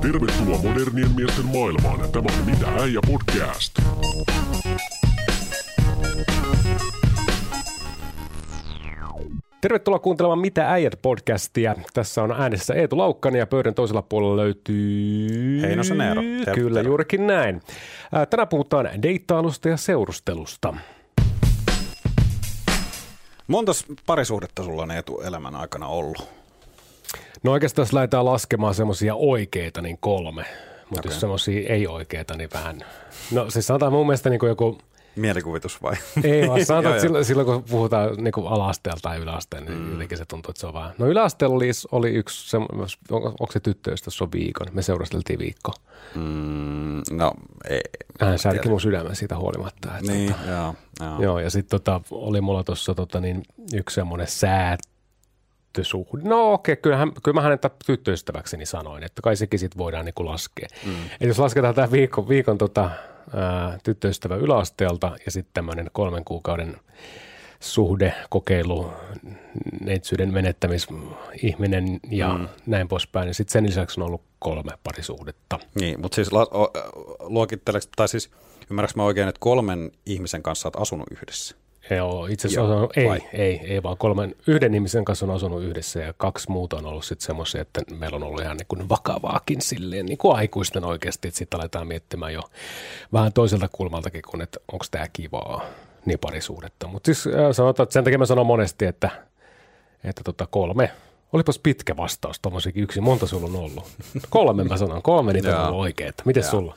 Tervetuloa modernien miesten maailmaan. Tämä on Mitä äijä podcast. Tervetuloa kuuntelemaan Mitä äijät podcastia. Tässä on äänessä Eetu Laukkanen ja pöydän toisella puolella löytyy... Heinosen Eero. Terve, Kyllä, terve. juurikin näin. Ää, Tänään puhutaan deittailusta ja seurustelusta. Montas parisuhdetta sulla on Eetu elämän aikana ollut? No oikeastaan jos lähdetään laskemaan semmoisia oikeita, niin kolme. Mutta okay. jos semmoisia ei-oikeita, niin vähän... No siis sanotaan mun mielestä niin kuin joku... Mielikuvitus vai? Ei vaan sanotaan, että silloin, silloin, kun puhutaan niin kuin ala-asteella tai yläasteen, niin mm. jotenkin se tuntuu, että se on vähän... No yläasteella oli, oli yksi, se, onko, se tyttöystä, se on viikon. Me seurusteltiin viikko. Mm, no, ei. Hän särki mun sydämen siitä huolimatta. Että Niin, tota, joo, joo. Joo, ja sitten tota, oli mulla tuossa tota, niin, yksi semmoinen säätösuhde. No okei, okay, kyllähän, kyllä mä hänen tyttöystäväkseni sanoin, että kai sekin sit voidaan niinku laskea. Mm. Eli jos lasketaan tämä viikon, viikon tota, ää, tyttöystävä yläasteelta ja sitten tämmöinen kolmen kuukauden suhde, kokeilu, neitsyyden menettämisihminen ja mm. näin poispäin. Ja sitten sen lisäksi on ollut kolme parisuhdetta. Niin, mutta siis la, o, luokitteleks, tai siis ymmärrätkö mä oikein, että kolmen ihmisen kanssa olet asunut yhdessä? Joo, itse asiassa Joo, on, ei, vai? ei, ei, vaan kolmen, yhden ihmisen kanssa on asunut yhdessä ja kaksi muuta on ollut sitten semmoisia, että meillä on ollut ihan niin kuin vakavaakin silleen, niin kuin aikuisten oikeasti, että sitten aletaan miettimään jo vähän toiselta kulmaltakin, kun että onko tämä kivaa, niin parisuudetta. Mutta siis äh, sanotaan, että sen takia mä sanon monesti, että, että tota kolme, olipas pitkä vastaus tuommoisikin yksi, monta sulla on ollut? Kolme mä sanon, kolme niitä on ollut oikeita. Miten sulla?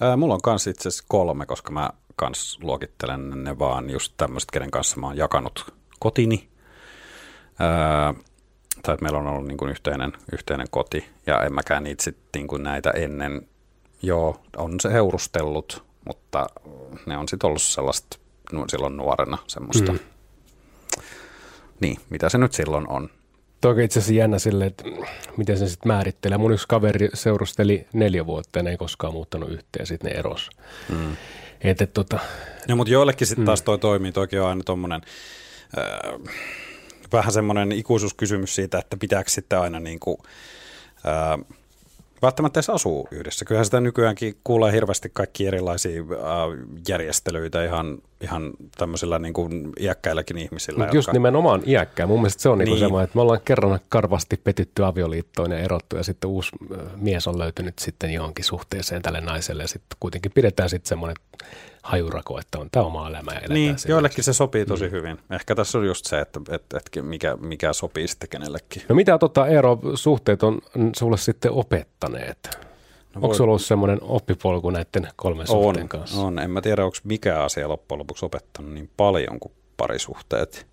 Ää, mulla on kans itse asiassa kolme, koska mä kans luokittelen ne vaan just tämmöiset, kenen kanssa mä oon jakanut kotini. Ää, tai että meillä on ollut niin kuin yhteinen, yhteinen koti, ja en mäkään niitä sit niin kuin näitä ennen, joo, on se heurustellut, mutta ne on sitten ollut sellaista nu- silloin nuorena semmoista. Mm. Niin, mitä se nyt silloin on. On itse asiassa jännä silleen, että miten se sitten määrittelee. Mun yksi kaveri seurusteli neljä vuotta ja ne ei koskaan muuttanut yhteen, sitten ne eros. Mm. Et, et, tota, No, mutta joillekin sitten taas toi toimii, toikin on aina tommonen, äh, vähän semmoinen ikuisuuskysymys siitä, että pitääkö sitten aina niin kuin, äh, välttämättä edes asuu yhdessä. Kyllähän sitä nykyäänkin kuulee hirveästi kaikki erilaisia äh, järjestelyitä ihan, ihan tämmöisillä niin kuin iäkkäilläkin ihmisillä. Mut just nimenomaan iäkkää. Mun mielestä se on niinku Niin. semmoinen, että me ollaan kerran karvasti petytty avioliittoon ja erottu ja sitten uusi ö, mies on löytynyt sitten johonkin suhteeseen tälle naiselle ja sitten kuitenkin pidetään sitten semmoinen hajurako, että on tämä oma elämä ja Niin, joillekin se sopii tosi mm. hyvin. Ehkä tässä on just se, että, että, että mikä, mikä sopii sitten kenellekin. No mitä tota Eero suhteet on sulle sitten opettaneet? No Onko voi- sulla ollut semmoinen oppipolku näiden kolmen suhteen kanssa? On. En mä tiedä, onko mikä asia loppujen lopuksi opettanut niin paljon kuin parisuhteet.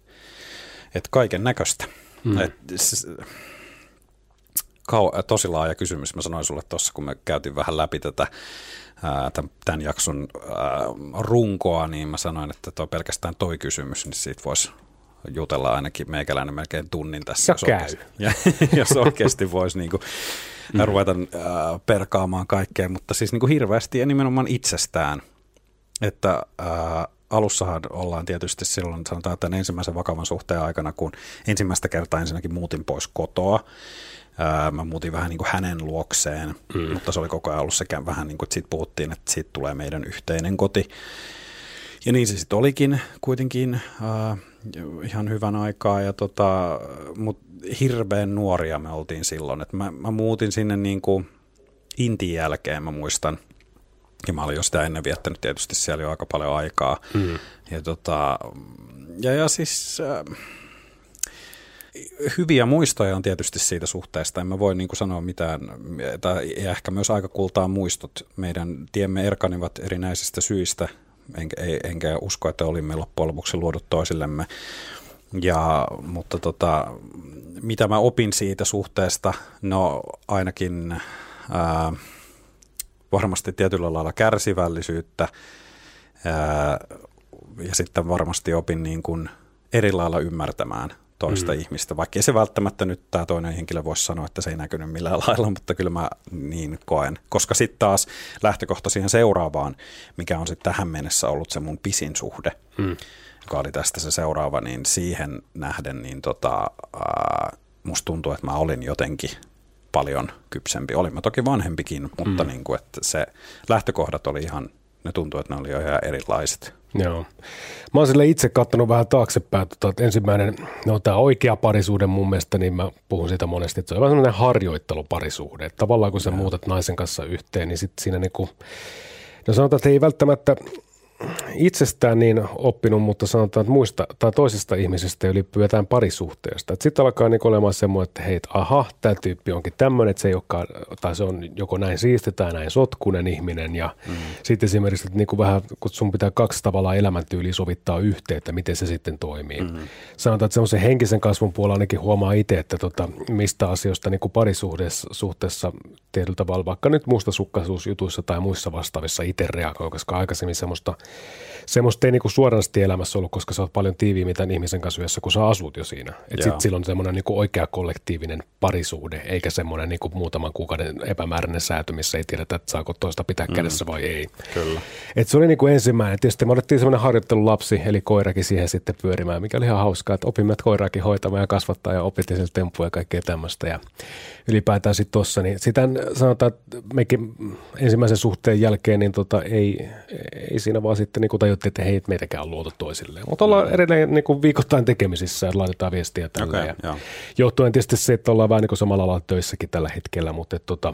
Että kaiken näköistä. Mm. Et, kau- tosi laaja kysymys. Mä sanoin sulle tuossa, kun me käytiin vähän läpi tätä ää, tämän, jakson ää, runkoa, niin mä sanoin, että toi pelkästään toi kysymys, niin siitä voisi jutella ainakin meikäläinen melkein tunnin tässä. Ja jos käy. oikeasti- Ja, jos oikeasti voisi niinku, mm. ruveta ää, perkaamaan kaikkea, mutta siis niinku hirveästi ja nimenomaan itsestään. Että ää, alussahan ollaan tietysti silloin, sanotaan, että ensimmäisen vakavan suhteen aikana, kun ensimmäistä kertaa ensinnäkin muutin pois kotoa, ää, mä muutin vähän niin kuin hänen luokseen, mm. mutta se oli koko ajan ollut sekä vähän niin kuin, että siitä puhuttiin, että siitä tulee meidän yhteinen koti. Ja niin se sitten olikin kuitenkin äh, ihan hyvän aikaa, ja tota, mutta hirveän nuoria me oltiin silloin. Et mä, mä muutin sinne niin kuin intin jälkeen, mä muistan, ja mä olin jo sitä ennen viettänyt tietysti siellä jo aika paljon aikaa. Mm. Ja, tota, ja, ja siis äh, hyviä muistoja on tietysti siitä suhteesta. En mä voi niin kuin sanoa mitään, tai ehkä myös aika kultaa muistot. Meidän tiemme erkanivat erinäisistä syistä, enkä, enkä usko, että olimme loppujen lopuksi luodut toisillemme. Ja, mutta tota, mitä mä opin siitä suhteesta, no ainakin ää, varmasti tietyllä lailla kärsivällisyyttä ää, ja sitten varmasti opin niin kuin eri lailla ymmärtämään toista mm. ihmistä, vaikka se välttämättä nyt tämä toinen henkilö voisi sanoa, että se ei näkynyt millään lailla, mutta kyllä mä niin koen. Koska sitten taas lähtökohta siihen seuraavaan, mikä on sitten tähän mennessä ollut se mun pisin suhde, mm. joka oli tästä se seuraava, niin siihen nähden niin tota, äh, musta tuntuu, että mä olin jotenkin paljon kypsempi. Olin mä toki vanhempikin, mutta mm. niin kuin, että se lähtökohdat oli ihan, ne tuntuu, että ne oli jo ihan erilaiset. Joo. Mä oon sille itse katsonut vähän taaksepäin, tota, että ensimmäinen, no tämä oikea parisuuden mun mielestä, niin mä puhun siitä monesti, että se on vähän semmoinen harjoitteluparisuhde. Että tavallaan kun sä Joo. muutat naisen kanssa yhteen, niin sitten siinä niinku, no sanotaan, että ei välttämättä itsestään niin oppinut, mutta sanotaan, että muista tai toisesta ihmisestä ylipäätään parisuhteesta. Sitten alkaa niin olemaan semmoinen, että hei, aha, tämä tyyppi onkin tämmöinen, että se ei olekaan, tai se on joko näin siisti tai näin sotkunen ihminen. Ja mm. sitten esimerkiksi, että niin kuin vähän, kun sun pitää kaksi tavalla elämäntyyliä sovittaa yhteen, että miten se sitten toimii. Mm. Sanotaan, että semmoisen henkisen kasvun puolella ainakin huomaa itse, että tota, mistä asioista niin kuin parisuhteessa suhteessa tietyllä tavalla, vaikka nyt mustasukkaisuusjutuissa tai muissa vastaavissa itse reagoi, koska aikaisemmin semmoista semmoista ei niinku suorasti elämässä ollut, koska sä oot paljon tiiviimmin tämän ihmisen kanssa yhdessä, kun sä asut jo siinä. Että sitten silloin semmoinen niinku oikea kollektiivinen parisuhde, eikä semmoinen niinku muutaman kuukauden epämääräinen säätö, missä ei tiedetä, että saako toista pitää mm. kädessä vai ei. Kyllä. Et se oli niinku ensimmäinen. Tietysti me otettiin semmoinen harjoittelulapsi, eli koirakin siihen sitten pyörimään, mikä oli ihan hauskaa, että opimme koiraakin hoitamaan ja kasvattaa ja opittiin sille temppuja ja kaikkea tämmöistä. Ja ylipäätään sitten tuossa, niin sitä sanotaan, että mekin ensimmäisen suhteen jälkeen, niin tota, ei, ei siinä vaan sitten niin tajuttiin, että hei, meitäkään on luotu toisilleen. Mutta ollaan mm. edelleen niin kuin viikoittain tekemisissä, että laitetaan viestiä tällä. Okay, ja johtuen tietysti se, että ollaan vähän niin kuin samalla alalla töissäkin tällä hetkellä, mutta että, tota,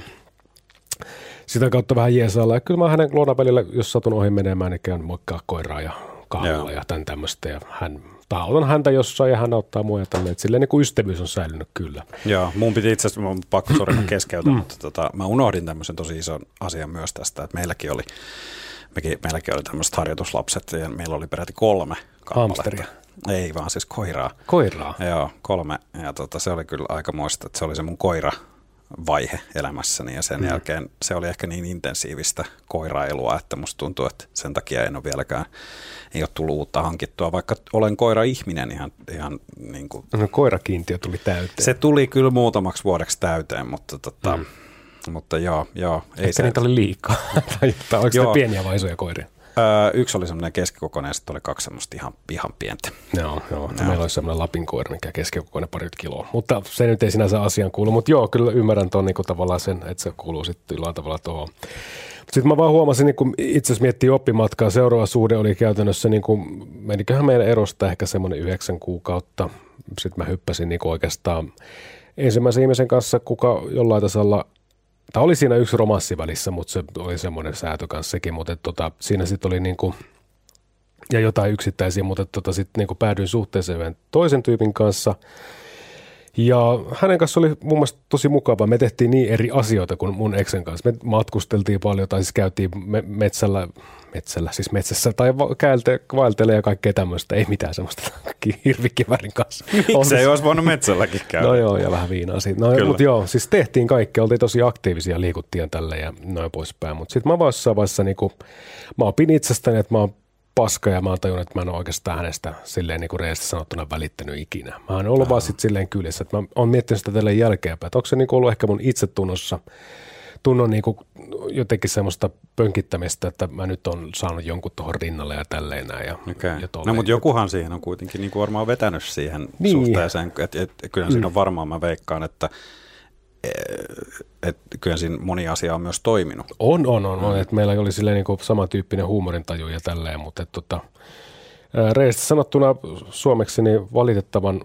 sitä kautta vähän jeesailla. Ja kyllä mä hänen luonapelillä, jos satun ohi menemään, niin käyn moikkaa koiraa ja kahvilla ja tämän tämmöistä. Ja hän autan häntä jossain ja hän auttaa mua ja tälleen. Silleen niin kuin ystävyys on säilynyt kyllä. Joo, mun piti itse asiassa, mun pakko sori keskeytä, mutta tota, mä unohdin tämmöisen tosi ison asian myös tästä, että meilläkin oli, mekin, meilläkin oli tämmöiset harjoituslapset ja meillä oli peräti kolme Hamsteria. Ei vaan siis koiraa. Koiraa? Joo, kolme. Ja tota, se oli kyllä aika muista, että se oli se mun koira vaihe elämässäni ja sen mm. jälkeen se oli ehkä niin intensiivistä koirailua, että musta tuntuu, että sen takia en ole vieläkään, ei ole tullut uutta hankittua, vaikka olen koira-ihminen ihan, ihan niin kuin. No koirakiintiö tuli täyteen. Se tuli kyllä muutamaksi vuodeksi täyteen, mutta tota, mm. Mutta joo, joo. Ei Ehkä se... niitä oli liikaa. tai oliko joo. pieniä vai isoja koiria? Öö, yksi oli semmoinen keskikokoinen ja sitten oli kaksi semmoista ihan, ihan pientä. Joo, joo. joo. meillä oli semmoinen Lapin koira, mikä keskikokoinen parit kiloa. Mutta se nyt ei sinänsä asian kuulu. Mutta joo, kyllä ymmärrän tuon niin tavallaan sen, että se kuuluu sitten jollain tavalla tuohon. Sitten mä vaan huomasin, niin kun itse asiassa miettii oppimatkaa, seuraava suhde oli käytännössä, niin kuin, meniköhän meidän erosta ehkä semmoinen yhdeksän kuukautta. Sitten mä hyppäsin niin oikeastaan ensimmäisen ihmisen kanssa, kuka jollain tasolla – Tämä oli siinä yksi romanssi välissä, mutta se oli semmoinen säätö kanssa sekin, mutta tota, siinä sitten oli niin kuin, ja jotain yksittäisiä, mutta tota, sitten niin päädyin suhteeseen toisen tyypin kanssa. Ja hänen kanssa oli mun mielestä tosi mukava. Me tehtiin niin eri asioita kuin mun eksen kanssa. Me matkusteltiin paljon tai siis käytiin me- metsällä metsällä, siis metsässä tai käelte, vaeltelee ja kaikkea tämmöistä. Ei mitään semmoista hirvikivärin kanssa. Miksi ei olisi voinut metsälläkin käydä? No joo, ja vähän viinaa siitä. No, mutta joo, siis tehtiin kaikkea, oltiin tosi aktiivisia, liikuttiin tälle ja noin poispäin. Mutta sitten mä vaan jossain vaiheessa, niin kuin, mä opin itsestäni, että mä oon paska ja mä oon tajunnut, että mä en ole oikeastaan hänestä silleen niin kuin sanottuna välittänyt ikinä. Mä oon ollut vaan sitten silleen kylissä, että mä oon miettinyt sitä tälle jälkeenpäin, että onko se niin kuin ollut ehkä mun itsetunnossa – tunnon niin kuin jotenkin semmoista pönkittämistä, että mä nyt on saanut jonkun tuohon rinnalle ja tälleen näin. Ja, okay. ja no mutta jokuhan siihen on kuitenkin niin kuin varmaan vetänyt siihen niin. suhteeseen, että et, kyllä mm. siinä on varmaan, mä veikkaan, että et, kyllä siinä moni asia on myös toiminut. On, on, on. on. Että meillä oli silleen niin samantyyppinen huumorintaju ja tälleen, mutta että, tota, reistä sanottuna suomeksi niin valitettavan,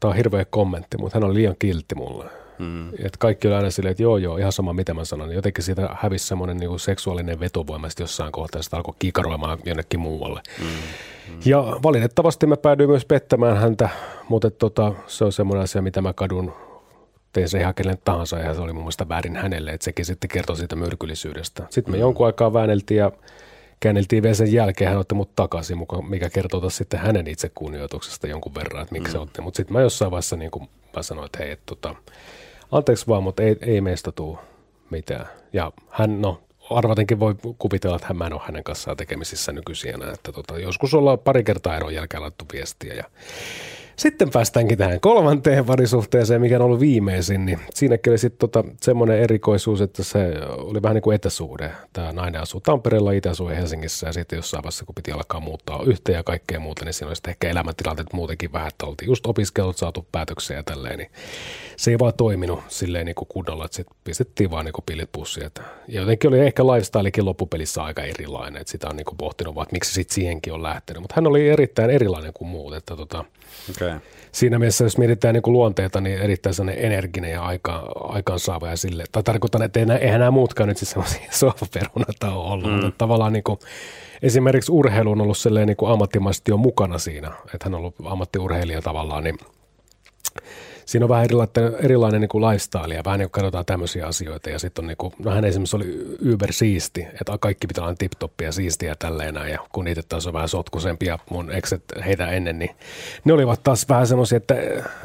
tämä on hirveä kommentti, mutta hän on liian kiltti mulle. Mm. Et kaikki oli aina silleen, että joo joo, ihan sama mitä mä sanon. Jotenkin siitä hävisi semmoinen niinku seksuaalinen vetovoima jossain kohtaa, sitä alkoi kiikaroimaan jonnekin muualle. Mm. Mm. Ja valitettavasti mä päädyin myös pettämään häntä, mutta tota, se on semmoinen asia, mitä mä kadun tein se ihan kenen tahansa ja se oli mun mielestä väärin hänelle, että sekin sitten kertoi siitä myrkyllisyydestä. Sitten me mm. jonkun aikaa väänneltiin ja käänneltiin vielä sen jälkeen, hän otti mut takaisin, mikä kertoo taas sitten hänen itsekunnioituksesta jonkun verran, että miksi mm. se otti. Mutta sitten mä jossain vaiheessa niin kuin mä sanoin, että hei, että tota, anteeksi vaan, mutta ei, ei meistä tule mitään. Ja hän, no arvatenkin voi kuvitella, että mä en ole hänen kanssaan tekemisissä nykyisin enää. Että tota, joskus ollaan pari kertaa eron jälkeen laittu viestiä ja sitten päästäänkin tähän kolmanteen parisuhteeseen, mikä on ollut viimeisin, niin siinäkin oli sitten tota semmoinen erikoisuus, että se oli vähän niin kuin etäsuhde. Tämä nainen asuu Tampereella, itse asuu Helsingissä ja sitten jossain vaiheessa, kun piti alkaa muuttaa yhteen ja kaikkea muuta, niin siinä oli sitten ehkä elämäntilanteet muutenkin vähän, että oltiin just opiskellut, saatu päätöksiä ja tälleen, niin se ei vaan toiminut silleen niin kuin kunnolla, että sitten pistettiin vaan niin kuin pillit pussiin. Ja jotenkin oli ehkä lifestylekin loppupelissä aika erilainen, että sitä on niin kuin pohtinut vaan, että miksi sitten siihenkin on lähtenyt. Mutta hän oli erittäin erilainen kuin muut, että tota, Okay. Siinä mielessä, jos mietitään niin kuin luonteita, niin erittäin sellainen energinen ja aika, aikaansaava ja sille. Tai tarkoitan, että eihän nämä muutkaan nyt siis sellaisia sohvaperunata ole ollut, mm. mutta tavallaan niin kuin, esimerkiksi urheilu on ollut niin kuin ammattimaisesti jo mukana siinä, että hän on ollut ammattiurheilija tavallaan, niin siinä on vähän erilainen, erilainen niin kuin lifestyle ja vähän niin kuin katsotaan tämmöisiä asioita. Ja sitten on niin kuin, no hän esimerkiksi oli yber siisti, että kaikki pitää olla tip ja siistiä ja tälleen näin. Ja kun niitä taas on vähän sotkusempi ja mun ekset heitä ennen, niin ne olivat taas vähän semmoisia, että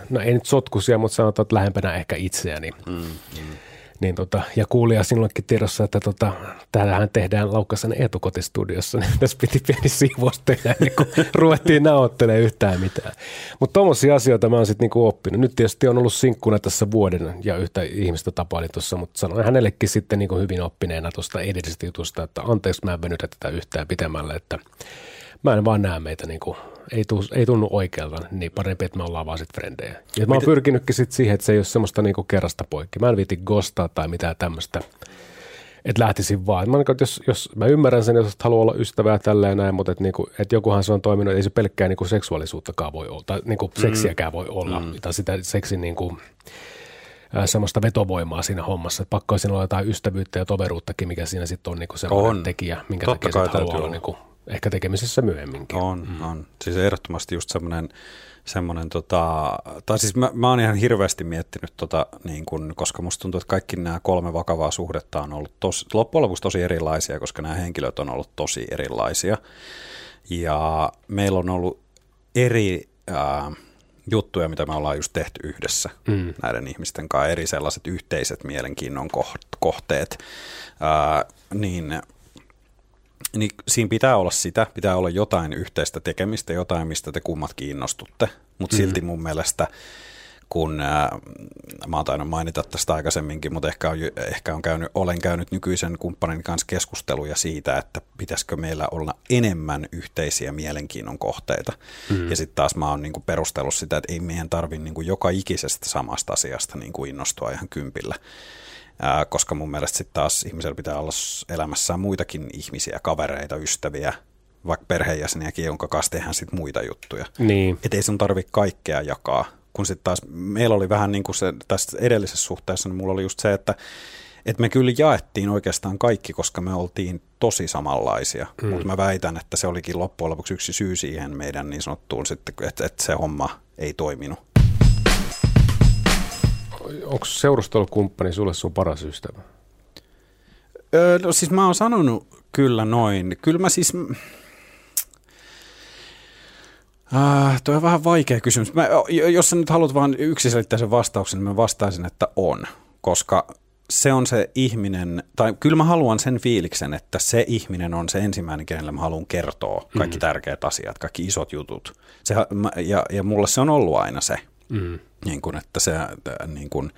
no ei nyt sotkusia, mutta sanotaan, että lähempänä ehkä itseäni. Mm, mm niin tota, ja kuulija sinullekin tiedossa, että tota, täällähän tehdään Laukkasen etukotistudiossa, niin tässä piti pieni siivous tehdä, niin kun ruvettiin nauhoittelemaan yhtään mitään. Mutta tuommoisia asioita mä oon sitten niinku oppinut. Nyt tietysti on ollut sinkkuna tässä vuoden ja yhtä ihmistä tapaili tuossa, mutta sanoin hänellekin sitten niinku hyvin oppineena tuosta edellisestä jutusta, että anteeksi mä en venytä tätä yhtään pitämällä, että mä en vaan näe meitä niinku ei, tuu, ei tunnu oikealta, niin parempi, että me ollaan vaan sitten frendejä. Ja Miten? mä oon pyrkinytkin sit siihen, että se ei ole semmoista niinku kerrasta poikki. Mä en viiti gostaa tai mitään tämmöistä, että lähtisin vaan. Mä, niin, jos, jos, mä ymmärrän sen, jos haluaa olla ystävää tälleen näin, mutta että niinku, et jokuhan se on toiminut, ei se pelkkää niinku seksuaalisuuttakaan voi olla, tai niinku mm. seksiäkään voi olla, mm. tai sitä seksin niinku, semmoista vetovoimaa siinä hommassa. Että pakko siinä olla jotain ystävyyttä ja toveruuttakin, mikä siinä sitten on niinku semmoinen on. tekijä, minkä Totta takia haluaa olla niinku ehkä tekemisessä myöhemminkin. On, mm. on. Siis ehdottomasti just semmoinen, semmoinen tota, tai siis mä, mä oon ihan hirveästi miettinyt tota, niin kun, koska musta tuntuu, että kaikki nämä kolme vakavaa suhdetta on ollut tos, loppujen lopuksi tosi erilaisia, koska nämä henkilöt on ollut tosi erilaisia. Ja meillä on ollut eri ää, juttuja, mitä me ollaan just tehty yhdessä mm. näiden ihmisten kanssa, eri sellaiset yhteiset mielenkiinnon kohteet, ää, niin niin siinä pitää olla sitä, pitää olla jotain yhteistä tekemistä, jotain, mistä te kummat kiinnostutte, mutta mm. silti mun mielestä, kun ää, mä oon tainnut mainita tästä aikaisemminkin, mutta ehkä, on, ehkä on käynyt, olen käynyt nykyisen kumppanin kanssa keskusteluja siitä, että pitäisikö meillä olla enemmän yhteisiä mielenkiinnon kohteita. Mm. Ja sitten taas mä oon niinku perustellut sitä, että ei meidän tarvitse niinku joka ikisestä samasta asiasta niinku innostua ihan kympillä ää, koska mun mielestä sitten taas ihmisellä pitää olla elämässään muitakin ihmisiä, kavereita, ystäviä, vaikka perheenjäseniäkin, jonka kanssa tehdään sitten muita juttuja. Niin. Että ei sun tarvitse kaikkea jakaa. Kun sitten taas meillä oli vähän niin kuin se tässä edellisessä suhteessa, niin mulla oli just se, että et me kyllä jaettiin oikeastaan kaikki, koska me oltiin tosi samanlaisia, mm. mutta mä väitän, että se olikin loppujen lopuksi yksi syy siihen meidän niin sanottuun sitten, että, että se homma ei toiminut onko seurustelukumppani sulle sun paras ystävä? Öö, no siis mä oon sanonut kyllä noin. Kyllä mä siis... Äh, tuo on vähän vaikea kysymys. Mä, jos sä nyt haluat vain yksiselitteisen vastauksen, niin mä vastaisin, että on. Koska se on se ihminen, tai kyllä mä haluan sen fiiliksen, että se ihminen on se ensimmäinen, kenelle mä haluan kertoa kaikki mm. tärkeät asiat, kaikki isot jutut. Se, ja, ja mulle se on ollut aina se. Mm. Niin kuin, että se, niin kuin,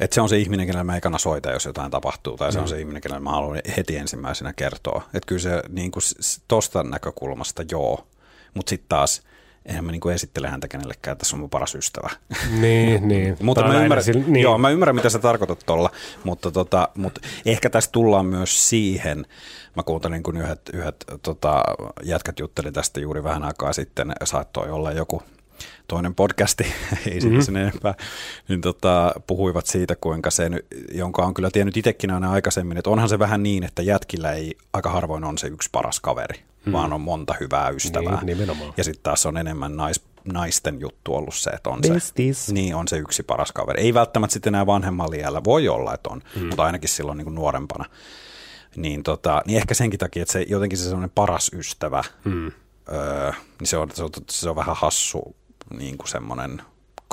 että se on se ihminen, kenelle mä ekana soita, jos jotain tapahtuu, tai se on mm. se ihminen, kenelle mä haluan heti ensimmäisenä kertoa. Että kyllä se niin kuin, tosta näkökulmasta joo, mutta sitten taas eihän mä niin kuin esittele häntä kenellekään, että tässä on mun paras ystävä. Niin, niin. mutta mä ymmärrän, sillä, niin. joo, mä ymmärrän, mitä sä tarkoitat tuolla, mutta, tota, mutta ehkä tässä tullaan myös siihen, mä kuuntelin, kun yhdet, yhdet tota, jätkät jutteli tästä juuri vähän aikaa sitten, saattoi olla joku toinen podcasti, ei siitä mm-hmm. sen enempää, niin tota, puhuivat siitä, kuinka se, jonka on kyllä tiennyt itsekin aina aikaisemmin, että onhan se vähän niin, että jätkillä ei aika harvoin on se yksi paras kaveri, mm. vaan on monta hyvää ystävää. Niin, nimenomaan. ja sitten taas on enemmän nais, naisten juttu ollut se, että on Besties. se, niin on se yksi paras kaveri. Ei välttämättä sitten enää vanhemmalla iällä, voi olla, että on, mm. mutta ainakin silloin niin kuin nuorempana. Niin, tota, niin ehkä senkin takia, että se jotenkin se sellainen paras ystävä, mm. öö, niin se on, se, on, se on vähän hassu niin kuin semmoinen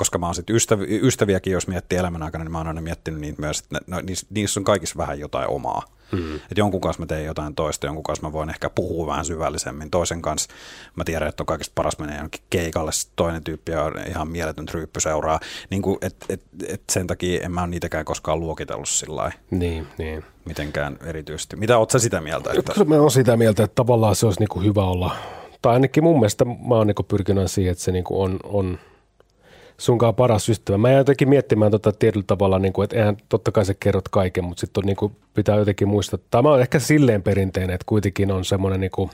koska mä oon sitten ystäv- ystäviäkin, jos miettii elämän aikana, niin mä oon aina miettinyt niitä myös, että ne, no, niissä, niissä on kaikissa vähän jotain omaa. Mm. Että jonkun kanssa mä teen jotain toista, jonkun kanssa mä voin ehkä puhua vähän syvällisemmin. Toisen kanssa mä tiedän, että on kaikista paras menee jonnekin keikalle, toinen tyyppi on ihan mieletön tryyppy seuraa. Niin kuin, et, et, et sen takia en mä ole niitäkään koskaan luokitellut sillä Niin, niin. mitenkään erityisesti. Mitä oot sä sitä mieltä? Että... Kyllä mä oon sitä mieltä, että tavallaan se olisi niin hyvä olla, tai ainakin mun mielestä mä oon niin pyrkinyt siihen, että se niin on, on sunkaan paras ystävä. Mä jäin jotenkin miettimään tota tietyllä tavalla, niin kuin, että eihän totta kai sä kerrot kaiken, mutta sitten niin kuin, pitää jotenkin muistaa. Tämä on ehkä silleen perinteinen, että kuitenkin on semmoinen, niin kuin,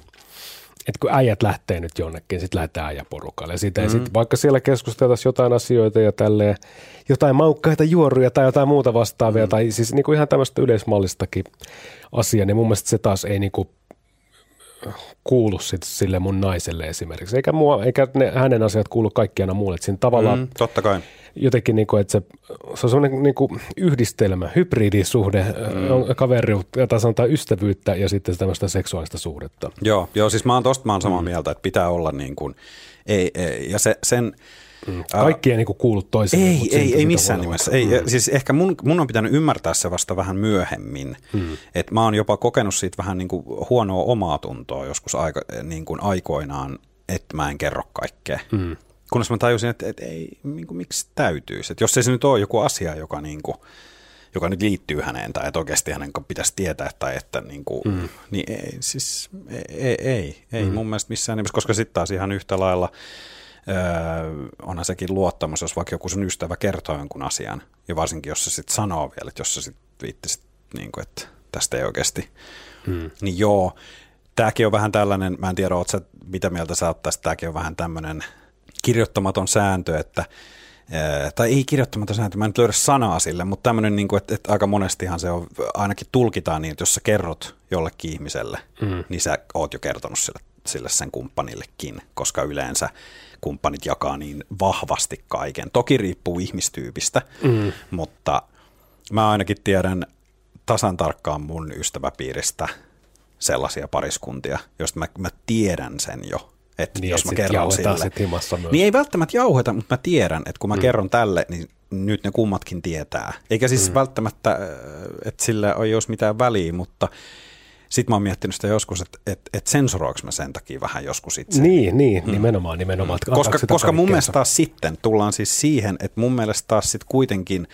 että kun äijät lähtee nyt jonnekin, sitten lähdetään äijäporukalle. Ja siitä, mm-hmm. sit, vaikka siellä keskusteltaisiin jotain asioita ja tälleen, jotain maukkaita juoruja tai jotain muuta vastaavia, mm-hmm. tai siis niin kuin ihan tämmöistä yleismallistakin asiaa, niin mun mielestä se taas ei niin kuin kuulu sit sille mun naiselle esimerkiksi. Eikä, mua, eikä ne, hänen asiat kuulu kaikkiana muulle. siinä tavallaan mm, totta kai. jotenkin, niin kuin, että se, se on semmoinen niin kuin yhdistelmä, hybridisuhde, mm. kaveriutta, tai sanotaan ystävyyttä ja sitten tämmöistä seksuaalista suhdetta. Joo, joo siis mä oon tosta mä oon samaa mm. mieltä, että pitää olla niin kuin, ei, ei, ja se, sen, Mm. Kaikki ei niin kuulu toiselle. Ei, ei, ei missään nimessä. Ei, mm. Siis ehkä mun, mun on pitänyt ymmärtää se vasta vähän myöhemmin. Mm. Että mä oon jopa kokenut siitä vähän niin kuin huonoa omaa tuntoa joskus aika, niin kuin aikoinaan, että mä en kerro kaikkea. Mm. Kunnes mä tajusin, että, että ei, niin kuin, miksi täytyisi. Että jos ei se nyt ole joku asia, joka niin kuin, joka nyt liittyy häneen tai että oikeasti hänen pitäisi tietää tai että niin kuin, mm. niin ei, siis ei, ei, ei mm. mun mielestä missään nimessä, koska sitten taas ihan yhtä lailla – öö, onhan sekin luottamus, jos vaikka joku sun ystävä kertoo jonkun asian, ja varsinkin jos se sitten sanoo vielä, että jos se sitten viittisit, niin kuin, että tästä ei oikeasti, hmm. niin joo, tämäkin on vähän tällainen, mä en tiedä, oot sä, mitä mieltä sä oot tästä, tämäkin on vähän tämmöinen kirjoittamaton sääntö, että tai ei kirjoittamaton sääntö, mä en nyt löydä sanaa sille, mutta tämmöinen, niin kuin, että, että aika monestihan se on, ainakin tulkitaan niin, että jos sä kerrot jollekin ihmiselle, mm. niin sä oot jo kertonut sille, sille sen kumppanillekin, koska yleensä kumppanit jakaa niin vahvasti kaiken. Toki riippuu ihmistyypistä, mm. mutta mä ainakin tiedän tasan tarkkaan mun ystäväpiiristä sellaisia pariskuntia, joista mä, mä tiedän sen jo, että niin, jos mä kerron sille. Niin ei välttämättä jauheta, mutta mä tiedän, että kun mä mm. kerron tälle, niin nyt ne kummatkin tietää. Eikä siis mm. välttämättä, äh, että sillä ei olisi mitään väliä, mutta sitten mä oon miettinyt sitä joskus, että et, et sensuroiko mä sen takia vähän joskus itse. Niin, niin mm. nimenomaan, nimenomaan. Koska, koska mun mielestä taas sitten tullaan siis siihen, että mun mielestä taas sitten kuitenkin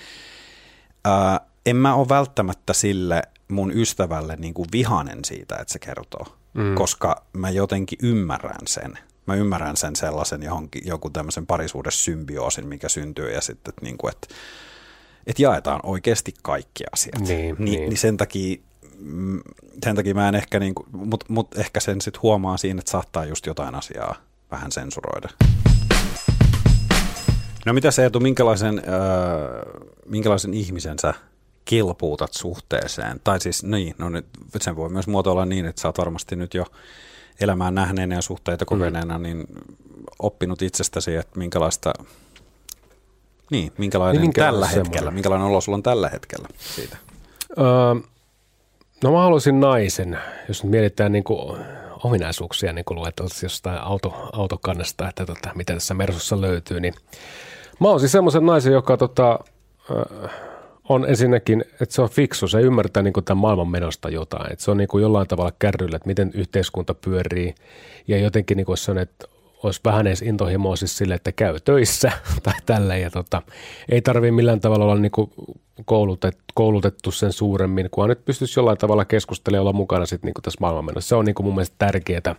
ää, en mä ole välttämättä sille mun ystävälle niin kuin vihanen siitä, että se kertoo, mm. koska mä jotenkin ymmärrän sen. Mä ymmärrän sen sellaisen johonkin, joku tämmöisen symbioosin, mikä syntyy ja sitten, että, niin kuin, että, että jaetaan oikeasti kaikki asiat. Niin, niin, niin. niin sen takia Mm, sen takia mä en ehkä, niin mutta mut ehkä sen sitten huomaa siinä, että saattaa just jotain asiaa vähän sensuroida. No mitä se Eetu, minkälaisen, äh, minkälaisen ihmisen sä kilpuutat suhteeseen? Tai siis niin, no nyt sen voi myös muotoilla niin, että sä oot varmasti nyt jo elämään nähneenä ja suhteita kokeneena, mm. niin oppinut itsestäsi, että minkälaista, niin, minkälainen niin, tällä hetkellä, semmoinen. minkälainen olo sulla on tällä hetkellä siitä? Öö, No mä haluaisin naisen, jos nyt mietitään niin kuin ominaisuuksia niin kuin lueteltaisiin jostain auto, autokannasta, että tota, mitä tässä Mersussa löytyy, niin mä oon siis semmoisen naisen, joka tota, on ensinnäkin, että se on fiksu, se ymmärtää niin kuin tämän maailman menosta jotain, että se on niin kuin jollain tavalla kärryllä, että miten yhteiskunta pyörii. Ja jotenkin niin kuin se on, että olisi vähän edes intohimoa siis sille, että käy töissä tai tälleen. Ja tota, ei tarvitse millään tavalla olla niin koulutettu, koulutettu sen suuremmin, kunhan nyt pystyisi jollain tavalla keskustelemaan olla mukana sit niin tässä maailmanmenossa. Se on niin mun mielestä tärkeää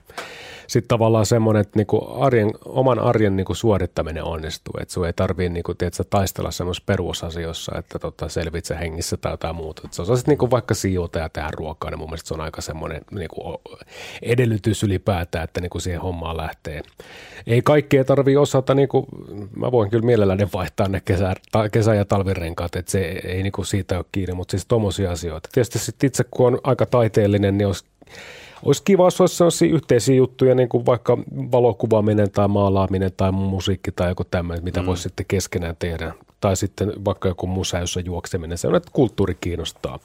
sitten tavallaan semmoinen, että niinku arjen, oman arjen niinku suorittaminen onnistuu, että sun ei tarvii niinku, taistella semmoisessa perusasioissa, että tota, selvit sä hengissä tai jotain muuta. Et sä osasit niinku vaikka siivota ja tehdä ruokaa, niin mun mielestä se on aika semmoinen niinku edellytys ylipäätään, että niinku siihen hommaan lähtee. Ei kaikkea tarvii osata, niinku, mä voin kyllä mielelläni vaihtaa ne kesä, ta, kesä- ja talvirenkaat, että se ei niinku siitä ole kiinni, mutta siis tommosia asioita. Tietysti sit itse kun on aika taiteellinen, niin olisi olisi kiva, jos olisi sellaisia yhteisiä juttuja, niin kuin vaikka valokuvaaminen tai maalaaminen tai musiikki tai joku tämmöinen, mitä mm. voisi sitten keskenään tehdä. Tai sitten vaikka joku museossa juokseminen, se on, että kulttuuri kiinnostaa.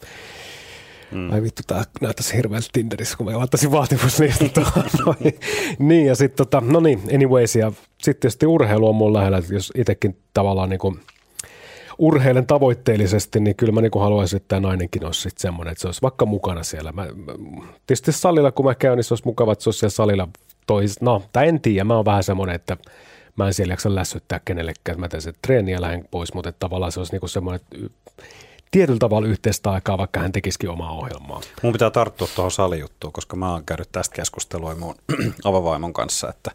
Mm. Ai vittu, tämä näyttäisi hirveältä Tinderissä, kun mä laittaisin vaatimuslistan Niin, ja sitten tota, no niin, anyways, ja sitten tietysti urheilu on mun lähellä, jos itsekin tavallaan niin kuin urheilen tavoitteellisesti, niin kyllä mä niin haluaisin, että tämä nainenkin olisi sitten semmoinen, että se olisi vaikka mukana siellä. Mä, tietysti salilla, kun mä käyn, niin se olisi mukava, että se olisi siellä salilla tois, no, tai en tiedä, mä oon vähän semmoinen, että mä en siellä jaksa lässyttää kenellekään, mä teen sen treeniä lähden pois, mutta että tavallaan se olisi niin semmoinen, tietyllä tavalla yhteistä aikaa, vaikka hän tekisikin omaa ohjelmaa. Mun pitää tarttua tuohon salijuttuun, koska mä oon käynyt tästä keskustelua mun avavaimon kanssa, että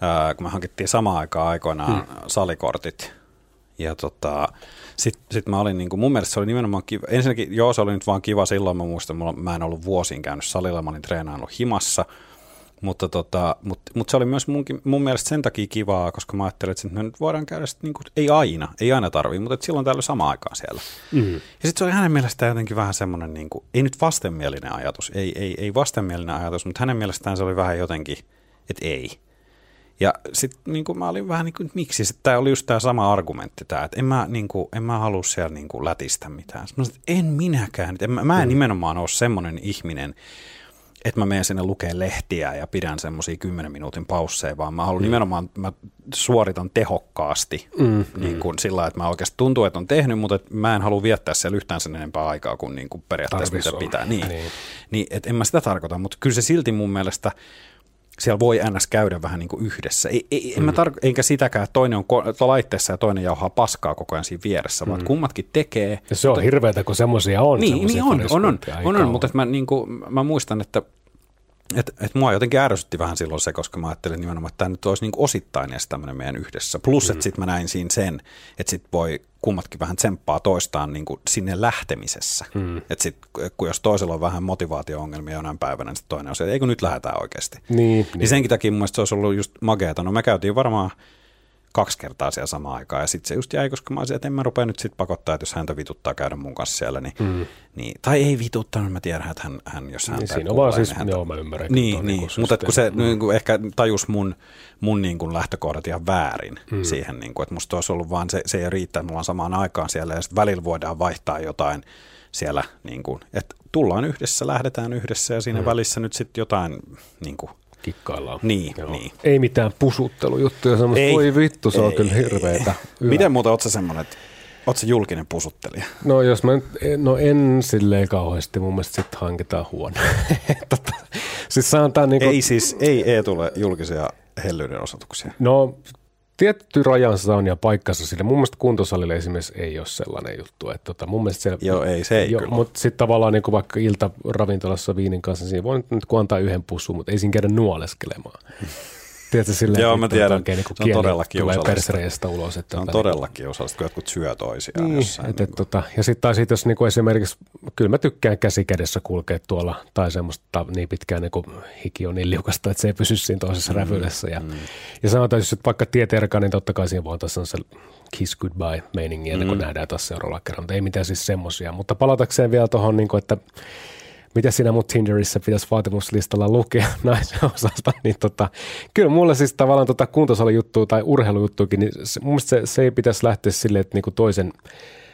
ää, kun me hankittiin samaan aikaan aikoinaan hmm. salikortit, ja tota, sitten sit mä olin, niin kuin, mun mielestä se oli nimenomaan kiva. Ensinnäkin, joo, se oli nyt vaan kiva silloin, mä muistan, mulla, mä en ollut vuosiin käynyt salilla, mä olin treenaillut himassa – mutta tota, mut, mut se oli myös mun, mun mielestä sen takia kivaa, koska mä ajattelin, että me nyt voidaan käydä sit niinku, ei aina, ei aina tarvii, mutta silloin täällä sama aikaan siellä. Mm. Ja sitten se oli hänen mielestään jotenkin vähän semmoinen, niinku, ei nyt vastenmielinen ajatus, ei, ei, ei vastenmielinen ajatus, mutta hänen mielestään se oli vähän jotenkin, että ei. Ja sitten niin mä olin vähän niin kuin, miksi? Tämä oli just tämä sama argumentti, tää, että en mä, niin kuin, en mä halua siellä niin kuin lätistä mitään. Mä sanoin, että en minäkään. En, mä, mä en mm. nimenomaan ole semmoinen ihminen, että mä menen sinne lukee lehtiä ja pidän semmoisia 10 minuutin pausseja, vaan mä haluan mm. nimenomaan, mä suoritan tehokkaasti mm, niin kuin mm. sillä että mä oikeasti tuntuu, että on tehnyt, mutta mä en halua viettää siellä yhtään sen enempää aikaa kuin, niin kuin periaatteessa mitä pitää. Niin, niin. niin että en mä sitä tarkoita, mutta kyllä se silti mun mielestä – siellä voi ns. käydä vähän niin kuin yhdessä. Ei, ei, mm. en mä mm. tar- enkä sitäkään, että toinen on ko- laitteessa ja toinen jauhaa paskaa koko ajan siinä vieressä, mm. vaan kummatkin tekee. Ja se on mutta, hirveätä, kun semmoisia on. Niin, niin on, on, on, on, on, mutta mä, niin kuin, mä muistan, että et, et mua jotenkin ärsytti vähän silloin se, koska mä ajattelin nimenomaan, että tämä nyt olisi niin osittain edes tämmöinen meidän yhdessä. Plus, mm. että sitten mä näin siinä sen, että sitten voi kummatkin vähän tsemppaa toistaan niin kuin sinne lähtemisessä. Mm. Että sitten kun jos toisella on vähän motivaatio-ongelmia jonain päivänä, niin toinen on se, että eikö nyt lähdetään oikeasti. Niin, niin. niin senkin takia mun mielestä se olisi ollut just mageeta. No me käytiin varmaan kaksi kertaa siellä samaan aikaan. Ja sitten se just jäi, koska mä olisin, että en mä rupea nyt sitten pakottaa, että jos häntä vituttaa käydä mun kanssa siellä. Niin, mm. niin, tai ei vituttanut, mä tiedän, että hän, hän jos hän niin, siinä on vaan siis, häntä, joo mä ymmärrän. Niin, niin, niin mutta kun se mm. niin kuin ehkä tajus mun, mun niin kuin lähtökohdat ihan väärin mm. siihen, niin kuin, että musta olisi ollut vaan se, se ei riittää, että me ollaan samaan aikaan siellä ja sitten välillä voidaan vaihtaa jotain siellä, niin kuin, että tullaan yhdessä, lähdetään yhdessä ja siinä mm. välissä nyt sitten jotain niin kuin, kikkaillaan. Niin, Joo. niin. Ei mitään pusuttelujuttuja, semmoista, ei, voi vittu, se ei, on kyllä hirveetä. Ei. Miten muuta oot sä semmoinen, että oot sä julkinen pusuttelija? No jos mä no en silleen kauheasti, mun mielestä sitten hankitaan huone. tota, siis sanotaan niin kuin, ei siis, ei ei tule julkisia hellyyden osoituksia. No tietty rajansa on ja paikkansa sille. Mun mielestä kuntosalille esimerkiksi ei ole sellainen juttu. Että tota, mun mielestä se, Joo, ei se ei jo, Mutta sitten tavallaan niin vaikka iltaravintolassa viinin kanssa, niin siinä voi nyt kun antaa yhden pussun, mutta ei siinä käydä nuoleskelemaan. Tiedätkö, silleen, Joo, mä tiedän. Niin se on todella kiusallista. ulos. Että se on tota, todella kiusallista, kun jotkut syö toisiaan niin, jossain. Et, niin tota, ja sitten taas jos niinku esimerkiksi, kyllä mä tykkään käsi kädessä kulkea tuolla, tai semmoista niin pitkään niin hiki on niin liukasta, että se ei pysy siinä toisessa mm, rävyydessä. Ja, mm. ja sanotaan, jos vaikka tiet erkaa, niin totta kai siinä voi antaa se kiss goodbye meiningi kuin mm. nähdään taas seuraavalla kerralla, mutta ei mitään siis semmoisia. Mutta palatakseen vielä tuohon, niin että mitä siinä mun Tinderissä pitäisi vaatimuslistalla lukea naisen osasta, niin tota, kyllä mulle siis tavallaan tota kuntosalijuttua tai urheilujuttuakin, niin se, mun mielestä se, se ei pitäisi lähteä silleen, että niinku toisen,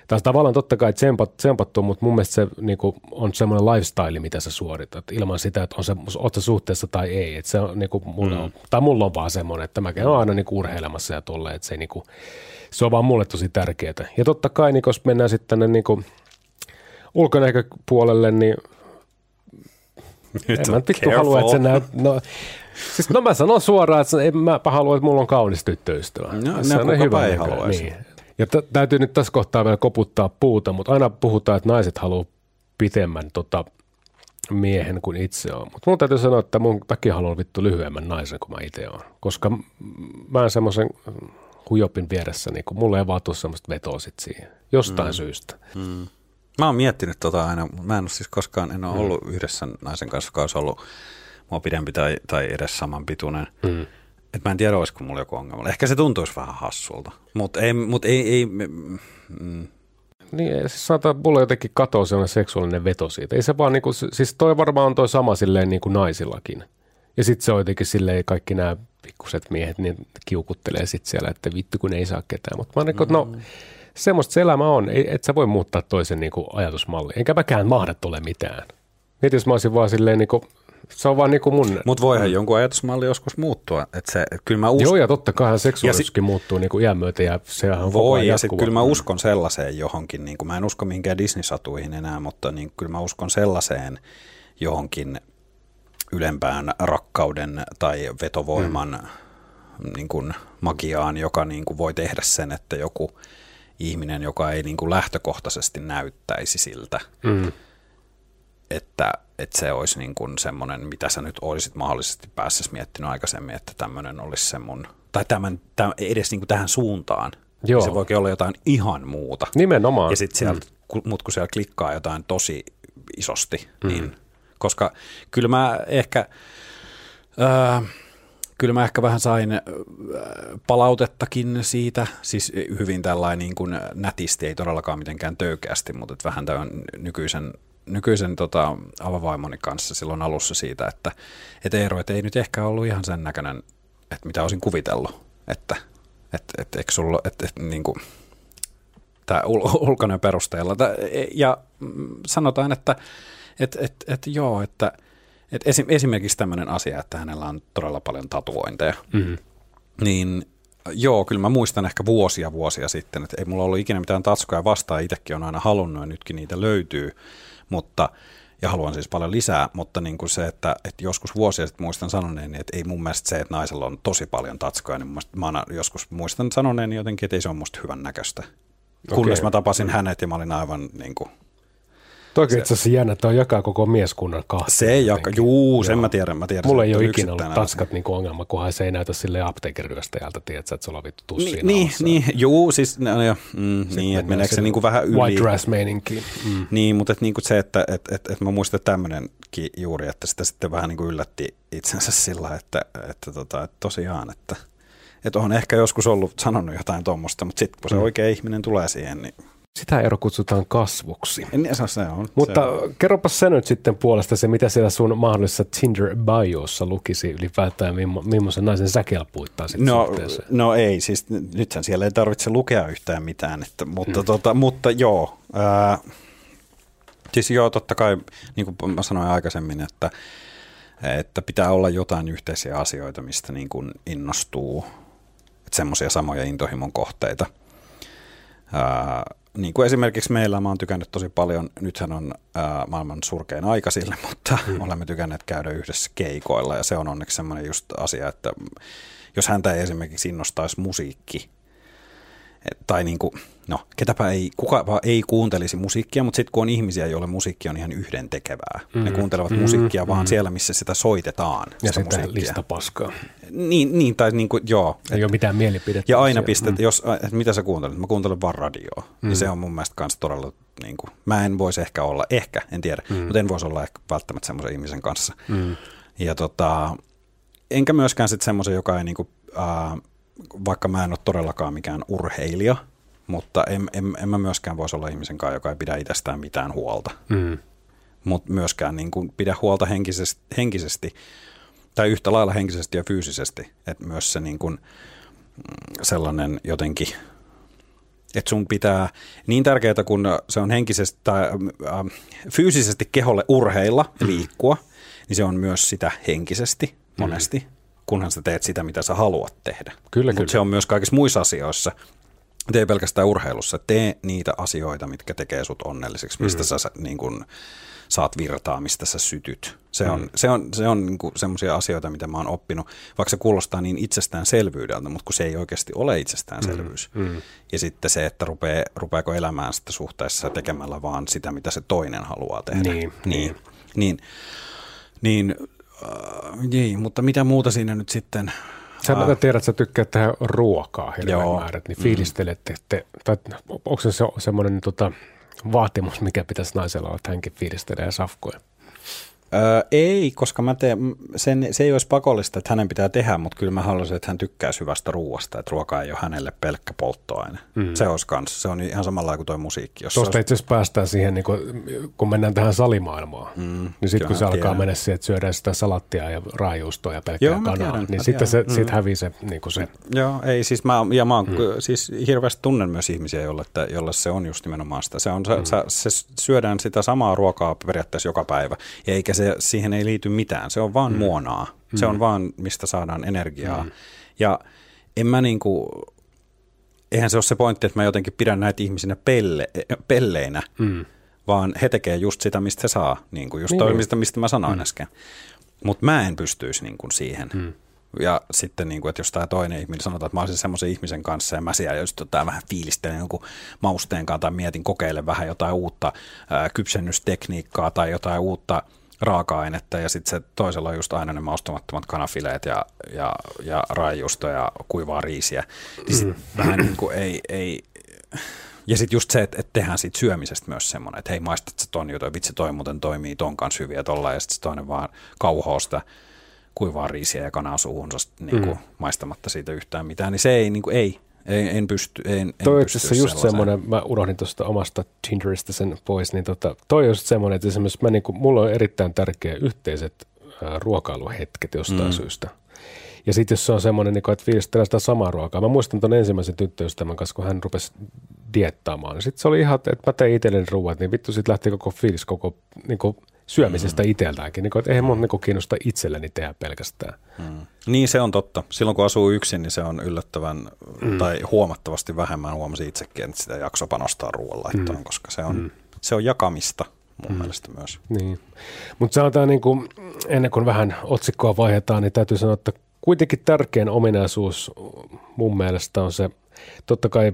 tai tavallaan totta kai tsempat, tsempattu, mutta mun mielestä se niinku, on semmoinen lifestyle, mitä sä suoritat, ilman sitä, että on se, oot sä suhteessa tai ei. Että se on, niinku, mulla mm. on, tai mulla on vaan semmoinen, että mä käyn aina niinku urheilemassa ja tolleen, että se, niinku, se on vaan mulle tosi tärkeää. Ja totta kai, niin, jos mennään sitten tänne niinku, ulkonäköpuolelle, niin nyt en mä vittu halua, että se näyt, no, siis no mä sanon suoraan, että en mä halua, että mulla on kaunis tyttöystävä. No, se on hyvä ei niin. Ja t- täytyy nyt tässä kohtaa vielä koputtaa puuta, mutta aina puhutaan, että naiset haluaa pitemmän tota, miehen kuin itse on. Mutta mun täytyy sanoa, että mun takia haluan vittu lyhyemmän naisen kuin mä itse olen. Koska mä en semmoisen hujopin vieressä, niin kun mulla ei vaan tule semmoista vetoa sit siihen. Jostain mm. syystä. Mm. Mä oon miettinyt tota aina, mä en ole siis koskaan, en ole mm. ollut yhdessä naisen kanssa, joka olisi ollut mua pidempi tai, tai edes saman pituinen. Mm. Et mä en tiedä, olisiko mulla joku ongelma. Ehkä se tuntuisi vähän hassulta, mutta ei, mut ei, ei mm. Niin, siis sanotaan, mulla jotenkin katoaa sellainen seksuaalinen veto siitä. Ei se vaan niinku, siis toi varmaan on toi sama silleen niin kuin naisillakin. Ja sitten se on jotenkin silleen, kaikki nämä pikkuset miehet niin kiukuttelee sitten siellä, että vittu kun ei saa ketään. Mutta mä oon niin kuin, no, mm. no semmoista se elämä on, ei, et sä voi muuttaa toisen niin kuin ajatusmalli. Enkä mäkään mahda tule mitään. Mietin, jos mä olisin vaan silleen niin kuin, se on vaan niin kuin mun... Mutta voihan mm. jonkun ajatusmalli joskus muuttua. Et se, kyllä mä uskon, Joo, ja totta kai seksuaalisuuskin si- muuttuu niin kuin iän myötä, ja sehän on Voi, ja sitten kyllä mä uskon sellaiseen johonkin, niin kuin, mä en usko minkään Disney-satuihin enää, mutta niin kyllä mä uskon sellaiseen johonkin ylempään rakkauden tai vetovoiman mm. niin kuin magiaan, joka niin kuin voi tehdä sen, että joku ihminen, joka ei niin kuin lähtökohtaisesti näyttäisi siltä, mm. että, että se olisi niin kuin semmoinen, mitä sä nyt olisit mahdollisesti päässyt miettinyt aikaisemmin, että tämmöinen olisi se mun, tai tämän, tämän edes niin kuin tähän suuntaan. Joo. Se voikin olla jotain ihan muuta. Nimenomaan. Ja sitten sieltä, mm. mut kun siellä klikkaa jotain tosi isosti, mm. niin koska kyllä mä ehkä, äh, kyllä mä ehkä vähän sain äh, palautettakin siitä, siis hyvin tällainen niin kuin nätisti, ei todellakaan mitenkään töykeästi, mutta että vähän tämän nykyisen nykyisen tota, avavaimoni kanssa silloin alussa siitä, että et Eero, et ei nyt ehkä ollut ihan sen näköinen, että mitä olisin kuvitellut, että et, et, et, sulla, et, et, niin kuin, tämä ul- ulkoinen perusteella. Ja sanotaan, että et, et, et joo, että et esim, esimerkiksi tämmöinen asia, että hänellä on todella paljon tatuointeja, mm-hmm. niin joo, kyllä mä muistan ehkä vuosia vuosia sitten, että ei mulla ollut ikinä mitään tatskoja vastaan, itsekin on aina halunnut ja nytkin niitä löytyy, mutta ja haluan siis paljon lisää, mutta niin kuin se, että, että joskus vuosia sitten muistan sanoneeni, että ei mun mielestä se, että naisella on tosi paljon tatskoja, niin mun mielestä, mä joskus muistan sanoneeni jotenkin, että ei se ole musta hyvän näköistä. Kunnes okay. mä tapasin hänet ja mä olin aivan niin kuin, Toki itse asiassa jännä, että on jakaa koko mieskunnan kahta. Se ei jakaa, juu, sen mä tiedän, mä tiedän. Mulla ei ole ikinä ollut tanskat niin ongelma, kunhan se ei näytä sille apteekiriryöstäjältä, tiedätkö, että sulla on vittu tussi Ni, Niin, niin, juu, siis no, jo, mm, niin, että meneekö se niin kuin vähän yli. White dress meininki. Mm. Niin, mutta että, niin kuin se, että et, et, et mä muistan tämmöinenkin juuri, että sitä sitten vähän niin kuin yllätti itsensä sillä, että, että, tota, että tosiaan, että, että on ehkä joskus ollut sanonut jotain tuommoista, mutta sitten kun se mm. oikea ihminen tulee siihen, niin sitä ero kutsutaan kasvuksi. En, se, se on, Mutta se on. kerropa se nyt sitten puolesta se, mitä siellä sun mahdollisessa Tinder biossa lukisi ylipäätään, millaisen naisen sä kelpuittaisit no, no ei, siis nythän siellä ei tarvitse lukea yhtään mitään, että, mutta, hmm. tota, mutta joo. Ää, siis joo, totta kai, niin kuin mä sanoin aikaisemmin, että, että pitää olla jotain yhteisiä asioita, mistä niin kuin innostuu, että semmoisia samoja intohimon kohteita. Ää, niin kuin esimerkiksi meillä mä oon tykännyt tosi paljon, nythän on ää, maailman surkein aika sille, mutta mm. olemme tykänneet käydä yhdessä keikoilla ja se on onneksi semmoinen just asia, että jos häntä ei esimerkiksi innostaisi musiikki, tai niin kuin, no, ketäpä ei, kuka ei kuuntelisi musiikkia, mutta sitten kun on ihmisiä, joille musiikki on ihan yhden tekevää. Mm-hmm. Ne kuuntelevat mm-hmm. musiikkia vaan mm-hmm. siellä, missä sitä soitetaan. Ja sitä sitä lista paskaa. Niin, niin, tai niin kuin, joo. Ei et, ole mitään mielipidettä. Ja aina pistet, mm. jos, että mitä sä kuuntelet, mä kuuntelen vaan radioa. Mm. Niin se on mun mielestä kanssa todella, niin kuin, mä en voisi ehkä olla, ehkä, en tiedä, mm. mutta en voisi olla ehkä välttämättä semmoisen ihmisen kanssa. Mm. Ja tota, enkä myöskään sitten semmoisen, joka ei niin kuin, äh, vaikka mä en ole todellakaan mikään urheilija, mutta en, en, en mä myöskään voisi olla ihmisen kanssa, joka ei pidä itsestään mitään huolta. Mm. Mutta myöskään niin kuin pidä huolta henkisesti, henkisesti, tai yhtä lailla henkisesti ja fyysisesti. Että myös se niin kuin, mm, sellainen jotenkin, että sun pitää, niin tärkeää kun se on henkisesti tai äh, fyysisesti keholle urheilla ja liikkua, niin se on myös sitä henkisesti monesti. Mm kunhan sä teet sitä, mitä sä haluat tehdä. Kyllä, Mutta se on myös kaikissa muissa asioissa. Tee pelkästään urheilussa. Tee niitä asioita, mitkä tekee sut onnelliseksi, mistä mm. sä niin kun, saat virtaa, mistä sä sytyt. Se on, mm. se on, se on niin semmoisia asioita, mitä mä oon oppinut, vaikka se kuulostaa niin itsestäänselvyydeltä, mutta kun se ei oikeasti ole itsestäänselvyys. Mm. Mm. Ja sitten se, että rupee, rupeako elämään sitä suhteessa tekemällä vaan sitä, mitä se toinen haluaa tehdä. Niin, niin, niin, niin, niin Äh, niin, mutta mitä muuta siinä nyt sitten? Sä äh, tiedät, että sä tykkäät tehdä ruokaa hirveän määrät, niin mm. fiilistelette, että, tai onko se, semmoinen tota, vaatimus, mikä pitäisi naisella olla, että hänkin fiilistelee safkoja? Öö, ei, koska mä teen, sen, se ei olisi pakollista, että hänen pitää tehdä, mutta kyllä mä haluaisin, että hän tykkää hyvästä ruoasta, että ruoka ei ole hänelle pelkkä polttoaine. Mm. Se olisi kanssa, se on ihan samalla kuin tuo musiikki. Jos Tuosta olisi... itse asiassa päästään siihen, niin kun, kun mennään tähän salimaailmaan, mm, niin sitten kun se tiedän. alkaa mennä siihen, että syödään sitä salattia ja raajuustoa ja pelkkää Joo, kanaa, tiedän, niin sitten se, mm. sit hävii se, niin kuin se. Joo, ei siis mä, ja mä oon, mm. siis hirveästi tunnen myös ihmisiä, jolle, että, jolle se on just nimenomaan sitä. Se, on, mm. se, se, syödään sitä samaa ruokaa periaatteessa joka päivä, eikä se, siihen ei liity mitään. Se on vaan mm. muonaa. Mm. Se on vaan, mistä saadaan energiaa. Mm. Ja en mä niinku, eihän se ole se pointti, että mä jotenkin pidän näitä ihmisinä pelle, pelleinä, mm. vaan he tekee just sitä, mistä he saa, niin kuin just niin. toi, mistä, mistä mä sanoin mm. äsken. Mutta mä en pystyisi niin kuin siihen. Mm. Ja sitten, niin kuin, että jos tämä toinen ihminen sanotaan, että mä olisin semmoisen ihmisen kanssa ja mä siellä just tota, vähän fiilistelen jonkun mausteen kanssa tai mietin kokeile vähän jotain uutta ää, kypsennystekniikkaa tai jotain uutta raaka-ainetta ja sitten se toisella on just aina ne maustamattomat kanafileet ja, ja, ja raijusto ja kuivaa riisiä. Niin sit mm. vähän niin kuin ei, ei ja sitten just se, että, että tehdään siitä syömisestä myös semmoinen, että hei maistat sä ton jutun, vitsi toi muuten toimii ton kanssa hyviä tolla ja sitten toinen vaan kauhoo sitä kuivaa riisiä ja kanaa suuhunsa niin kuin mm. maistamatta siitä yhtään mitään, niin se ei, niin kuin, ei, en, en pysty, en, en toi pysty just semmoinen, mä unohdin tuosta omasta Tinderistä sen pois, niin tota, toi on just semmoinen, että esimerkiksi mä niin kuin, mulla on erittäin tärkeä yhteiset ää, ruokailuhetket jostain mm. syystä. Ja sitten jos se on semmoinen, niin että fiilistellään sitä samaa ruokaa. Mä muistan tuon ensimmäisen tyttöystävän kanssa, kun hän rupesi diettaamaan. Sitten se oli ihan, että mä tein itselleni ruuat, niin vittu sitten lähti koko fiilis koko niin kuin syömisestä mm. itseltäänkin. Niin kuin, että eihän mun niin kiinnosta itselleni tehdä pelkästään. Mm. Niin se on totta. Silloin kun asuu yksin, niin se on yllättävän mm. tai huomattavasti vähemmän huomasin itsekin, että sitä jakso panostaa ruoanlaittoon, mm. koska se on, mm. se on jakamista mun mm. mielestä myös. Niin. Mutta sanotaan niin kuin, ennen kuin vähän otsikkoa vaihdetaan, niin täytyy sanoa, että kuitenkin tärkein ominaisuus mun mielestä on se, totta kai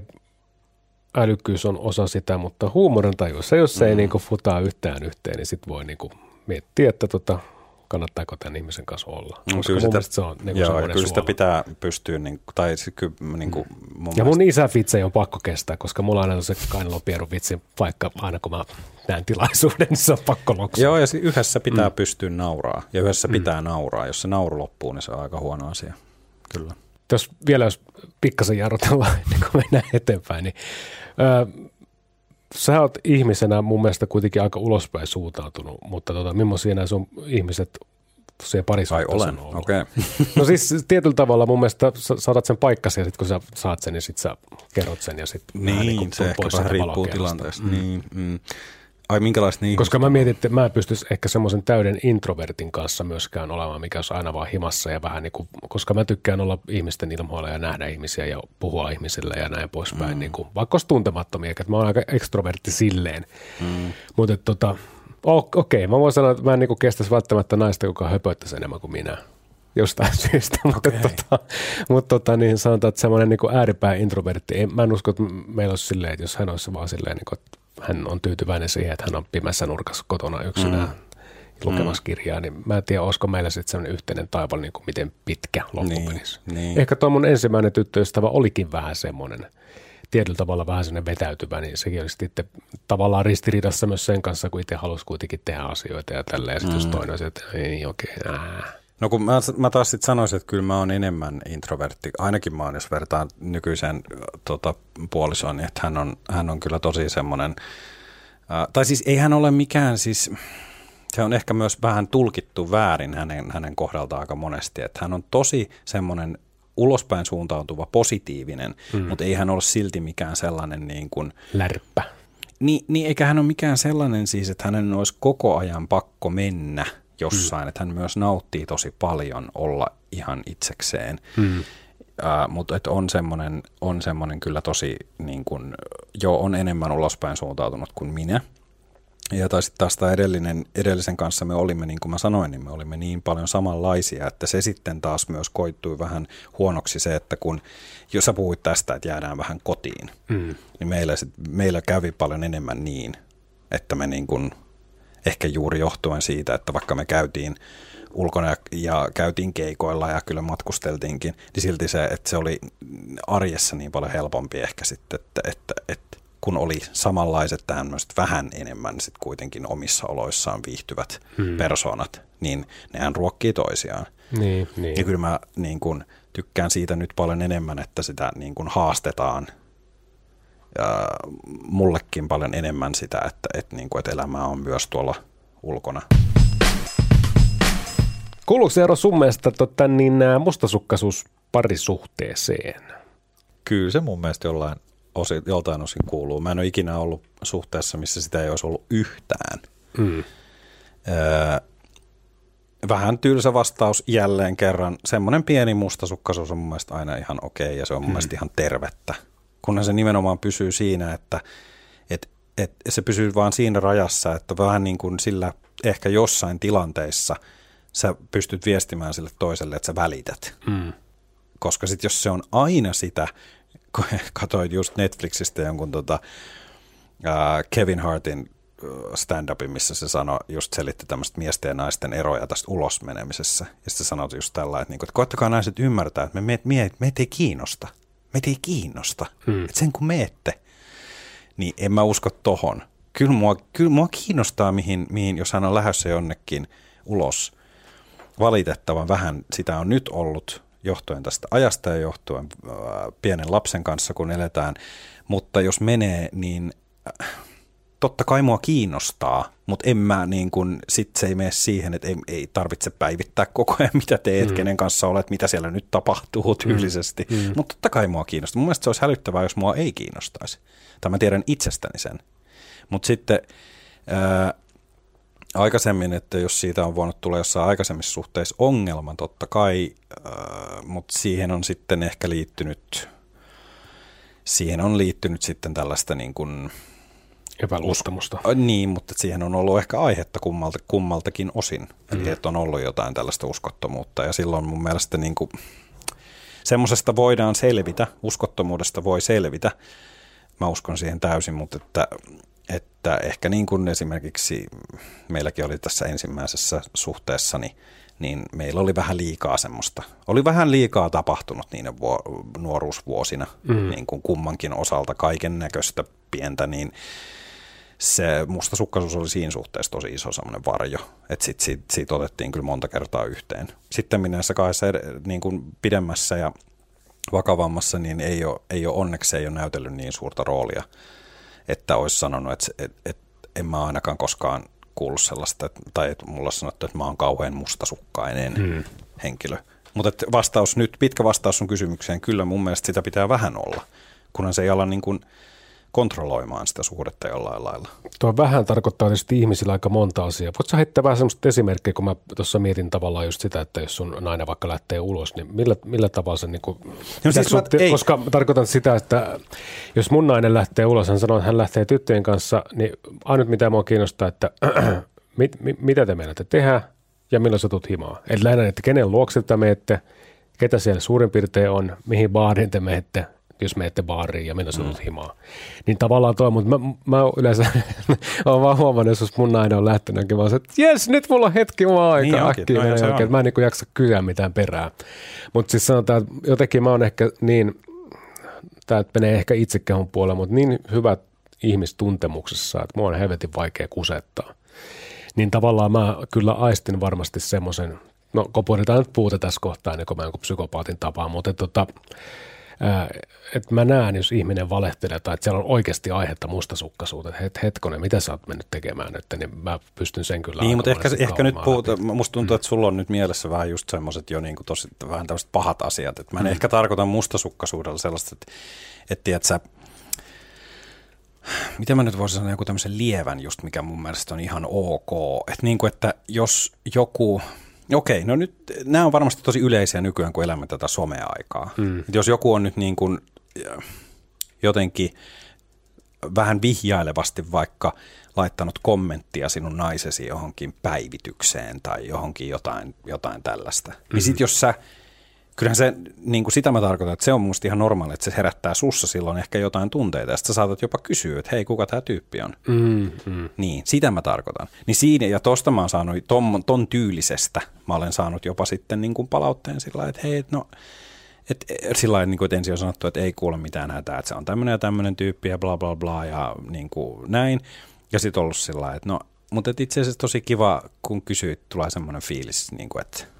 älykkyys on osa sitä, mutta huumorin tajussa, jos se mm. ei niin kuin futaa yhtään yhteen, niin sitten voi niin kuin miettiä, että tota, kannattaako tämän ihmisen kanssa olla. No, kyllä sitä, se on niin joo, kyllä sitä pitää pystyä, niin, tai ky, niin kuin, mun Ja mielestä... mun isä vitsi on pakko kestää, koska mulla on aina se kainalopieru vitsi, vaikka aina kun mä näen tilaisuuden, niin se on pakko loksua. Joo, ja yhdessä pitää mm. pystyä nauraa, ja yhdessä mm. pitää nauraa. Jos se nauru loppuu, niin se on aika huono asia. Kyllä. Jos vielä jos pikkasen jarrutellaan ennen kuin mennään eteenpäin, niin öö, sä oot ihmisenä mun mielestä kuitenkin aika ulospäin suuntautunut, mutta tota, millaisia nämä sun ihmiset se parisuhteessa olen, okei. Okay. No siis tietyllä tavalla mun mielestä sä saatat sen paikkasi ja sitten kun sä saat sen, niin sitten sä kerrot sen ja sitten niin, niin se ehkä vähän riippuu tilanteesta. Mm. Niin, mm. Ai minkälaista niin Koska mä mietin, että mä en pystyisi ehkä semmoisen täyden introvertin kanssa myöskään olemaan, mikä olisi aina vaan himassa ja vähän niin kuin, koska mä tykkään olla ihmisten ilmoilla ja nähdä ihmisiä ja puhua ihmisille ja näin poispäin, mm. niin kuin, vaikka olisi tuntemattomia, että mä oon aika ekstrovertti silleen. Mm. Mutta tota, okei, okay, mä voin sanoa, että mä en niin kestäisi välttämättä naista, joka höpöttäisi enemmän kuin minä jostain syystä, mutta, okay. tota, mutta tota, niin sanotaan, että semmoinen niin ääripää introvertti, mä en usko, että meillä olisi silleen, että jos hän olisi vaan silleen, niin kuin, että hän on tyytyväinen siihen, että hän on pimässä nurkassa kotona yksinään mm. lukemassa mm. kirjaa, niin mä en tiedä, olisiko meillä sitten sellainen yhteinen taival, niin kuin miten pitkä loppupelissä. Niin, niin. Ehkä tuo mun ensimmäinen tyttöystävä olikin vähän semmoinen, tietyllä tavalla vähän sellainen vetäytyvä, niin sekin olisi sitten tavallaan ristiriidassa myös sen kanssa, kun itse halusi kuitenkin tehdä asioita ja tälleen. Ja sitten mm. jos toinen on että ei okei, okay, No kun mä, mä taas sitten sanoisin, että kyllä mä oon enemmän introvertti, ainakin mä oon, jos vertaan nykyiseen tota, puolisoon, niin että hän on, hän on kyllä tosi semmoinen, äh, tai siis ei hän ole mikään siis, se on ehkä myös vähän tulkittu väärin hänen, hänen kohdaltaan aika monesti, että hän on tosi semmoinen ulospäin suuntautuva, positiivinen, mm. mutta ei hän ole silti mikään sellainen niin kuin... Lärppä. Niin, niin eikä hän ole mikään sellainen siis, että hänen olisi koko ajan pakko mennä – jossain, mm. että hän myös nauttii tosi paljon olla ihan itsekseen. Mm. Uh, mutta et on semmoinen on semmonen kyllä tosi, niin kun, jo on enemmän ulospäin suuntautunut kuin minä. Ja tai sitten taas edellinen, edellisen kanssa me olimme, niin kuin mä sanoin, niin me olimme niin paljon samanlaisia, että se sitten taas myös koittui vähän huonoksi se, että kun, jos sä puhuit tästä, että jäädään vähän kotiin, mm. niin meillä, sit, meillä kävi paljon enemmän niin, että me niin kuin ehkä juuri johtuen siitä, että vaikka me käytiin ulkona ja, ja käytiin keikoilla ja kyllä matkusteltiinkin, niin silti se, että se oli arjessa niin paljon helpompi ehkä sitten, että, että, että kun oli samanlaiset tämmöiset vähän enemmän sit kuitenkin omissa oloissaan viihtyvät hmm. persoonat, niin nehän ruokkii toisiaan. Niin, niin. Ja kyllä mä niin kun, tykkään siitä nyt paljon enemmän, että sitä niin kun, haastetaan ja mullekin paljon enemmän sitä, että, että, niin kuin, että elämää on myös tuolla ulkona. Kuuluuko se ero sun mielestä tota, niin, ää, mustasukkaisuus parisuhteeseen? Kyllä se mun mielestä jollain osi, joltain osin kuuluu. Mä en ole ikinä ollut suhteessa, missä sitä ei olisi ollut yhtään. Mm. Öö, vähän tylsä vastaus jälleen kerran. Semmoinen pieni mustasukkaisuus on mun mielestä aina ihan okei ja se on mun mm. mielestä ihan tervettä. Kunhan se nimenomaan pysyy siinä, että et, et se pysyy vaan siinä rajassa, että vähän niin kuin sillä ehkä jossain tilanteissa sä pystyt viestimään sille toiselle, että sä välität. Mm. Koska sitten jos se on aina sitä, kun katsoin just Netflixistä jonkun tota, ää, Kevin Hartin stand-upin, missä se sanoi, just selitti tämmöistä miesten ja naisten eroja tästä ulos menemisessä. Ja sitten sanoi just tällä, että, niinku, että koettakaa naiset ymmärtää, että me, me, me, ei kiinnosta. Meitä ei kiinnosta. Hmm. Että sen kun meette, niin en mä usko tohon. Kyllä mua, kyllä mua kiinnostaa, mihin, mihin, jos hän on lähdössä jonnekin ulos. Valitettavan vähän sitä on nyt ollut johtuen tästä ajasta ja johtuen äh, pienen lapsen kanssa, kun eletään. Mutta jos menee, niin äh, totta kai mua kiinnostaa, mutta en mä niin kun, sit se ei mene siihen, että ei, ei tarvitse päivittää koko ajan, mitä teet, mm. kenen kanssa olet, mitä siellä nyt tapahtuu tyylisesti. Mm. Mm. Mutta totta kai mua kiinnostaa. Mun mielestä se olisi hälyttävää, jos mua ei kiinnostaisi. Tai mä tiedän itsestäni sen. Mutta sitten ää, aikaisemmin, että jos siitä on voinut tulla jossain aikaisemmissa suhteissa ongelma, totta kai, ää, mutta siihen on sitten ehkä liittynyt, siihen on liittynyt sitten tällaista niin kuin, Epäluottamusta. Usko, niin, mutta siihen on ollut ehkä aihetta kummalta, kummaltakin osin. Mm. Eli että on ollut jotain tällaista uskottomuutta ja silloin mun mielestä niin kuin, semmoisesta voidaan selvitä, uskottomuudesta voi selvitä. Mä uskon siihen täysin, mutta että, että ehkä niin kuin esimerkiksi meilläkin oli tässä ensimmäisessä suhteessani, niin meillä oli vähän liikaa semmoista. Oli vähän liikaa tapahtunut niiden vuo, nuoruusvuosina, mm. niin kuin kummankin osalta kaiken näköistä pientä, niin se mustasukkaisuus oli siinä suhteessa tosi iso semmoinen varjo, että sit, siitä, siitä otettiin kyllä monta kertaa yhteen. Sitten näissä kahdessa niin kuin pidemmässä ja vakavammassa, niin ei ole, ei ole onneksi ei ole näytellyt niin suurta roolia, että olisi sanonut, että, että, että en mä ainakaan koskaan kuullut sellaista, että, tai että mulla on sanottu, että mä oon kauhean mustasukkainen hmm. henkilö. Mutta vastaus nyt, pitkä vastaus sun kysymykseen, kyllä mun mielestä sitä pitää vähän olla, kunhan se ei ala niin kuin – kontrolloimaan sitä suhdetta jollain lailla. Tuo vähän tarkoittaa tietysti ihmisillä aika monta asiaa. Voitko heittää vähän sellaista esimerkkiä, kun mä tuossa mietin tavallaan just sitä, että jos sun nainen vaikka lähtee ulos, niin millä, millä tavalla se niin kuin, no siis mä, ei. koska mä tarkoitan sitä, että jos mun nainen lähtee ulos, hän sanoo, että hän lähtee tyttöjen kanssa, niin ainut mitä mua kiinnostaa, että mit, mit, mitä te meinatte tehdä ja milloin sä tulet himaa. Eli lähinnä, että kenen luokse te menette, ketä siellä suurin piirtein on, mihin baariin te menette, jos menette baariin ja mennä sinut mm. himaan. Niin tavallaan toi, mutta mä, mä yleensä olen vaan huomannut, jos mun nainen on lähtenyt, vaan että jes, nyt mulla on hetki oma aika niin äkkiä. No, että mä en niin jaksa kysyä mitään perää. Mutta siis sanotaan, että jotenkin mä oon ehkä niin, tämä menee ehkä itsekehon puolella, mutta niin hyvät ihmistuntemuksessa, että mua on helvetin vaikea kusettaa. Niin tavallaan mä kyllä aistin varmasti semmoisen, no kopuudetaan nyt puuta tässä kohtaa, niin kun mä jonkun psykopaatin tapaan, mutta tota, että mä näen, jos ihminen valehtelee tai että siellä on oikeasti aihetta mustasukkaisuuteen, että hetkonen, mitä sä oot mennyt tekemään nyt, niin mä pystyn sen kyllä Niin, mutta ehkä, ehkä nyt puhuta, musta tuntuu, mm. että sulla on nyt mielessä vähän just semmoiset jo niin kuin tosi, vähän tämmöiset pahat asiat, että mä en mm. ehkä tarkoita mustasukkaisuudella sellaista, että, että tiedät sä, miten mä nyt voisin sanoa joku tämmöisen lievän just, mikä mun mielestä on ihan ok, että niin kuin, että jos joku, Okei, no nyt nämä on varmasti tosi yleisiä nykyään, kun elämme tätä somea-aikaa. Mm. jos joku on nyt niin kuin jotenkin vähän vihjailevasti vaikka laittanut kommenttia sinun naisesi johonkin päivitykseen tai johonkin jotain, jotain tällaista, mm-hmm. niin sitten jos sä kyllähän se, niin kuin sitä mä tarkoitan, että se on musta ihan normaali, että se herättää sussa silloin ehkä jotain tunteita, ja sitten sä saatat jopa kysyä, että hei, kuka tämä tyyppi on. Mm, mm. Niin, sitä mä tarkoitan. Niin siinä, ja tosta mä oon saanut, ton, ton tyylisestä, mä olen saanut jopa sitten niin kuin palautteen sillä että hei, no, Et, sillä lailla, niin kuin, että ensin on sanottu, että ei kuule mitään hätää, että se on tämmöinen ja tämmöinen tyyppi ja bla bla bla ja niin kuin näin. Ja sitten ollut sillä että no, mutta itse asiassa tosi kiva, kun kysyit, tulee semmoinen fiilis, niin kuin, että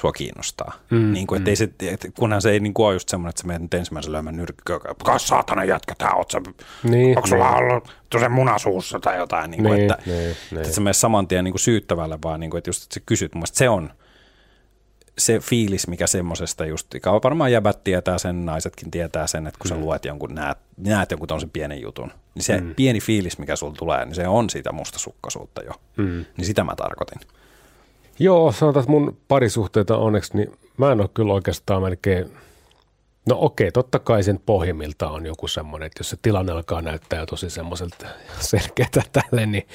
sua kiinnostaa. Mm, niin kuin, mm. se, et, kunhan se ei niin kuin ole just semmoinen, että sä menet nyt ensimmäisen lyömään nyrkkyä, kas saatana jätkä, tää oot sä, niin, onko sulla niin. ollut se munasuussa tai jotain, niin kuin, niin, että, niin, niin. että sä menet saman tien niin kuin syyttävälle, vaan niin kuin, että just että sä kysyt, mun se on se fiilis, mikä semmoisesta just, varmaan jäbät tietää sen, naisetkin tietää sen, että kun mm. sä luet jonkun, näet, näet jonkun tommosen pienen jutun, niin se mm. pieni fiilis, mikä sulla tulee, niin se on sitä mustasukkaisuutta jo. Mm. Niin sitä mä tarkoitin. Joo, sanotaan, että mun parisuhteita onneksi, niin mä en ole kyllä oikeastaan melkein, no okei, totta kai sen pohjimmilta on joku semmoinen, että jos se tilanne alkaa näyttää tosi semmoiselta selkeätä tälle, niin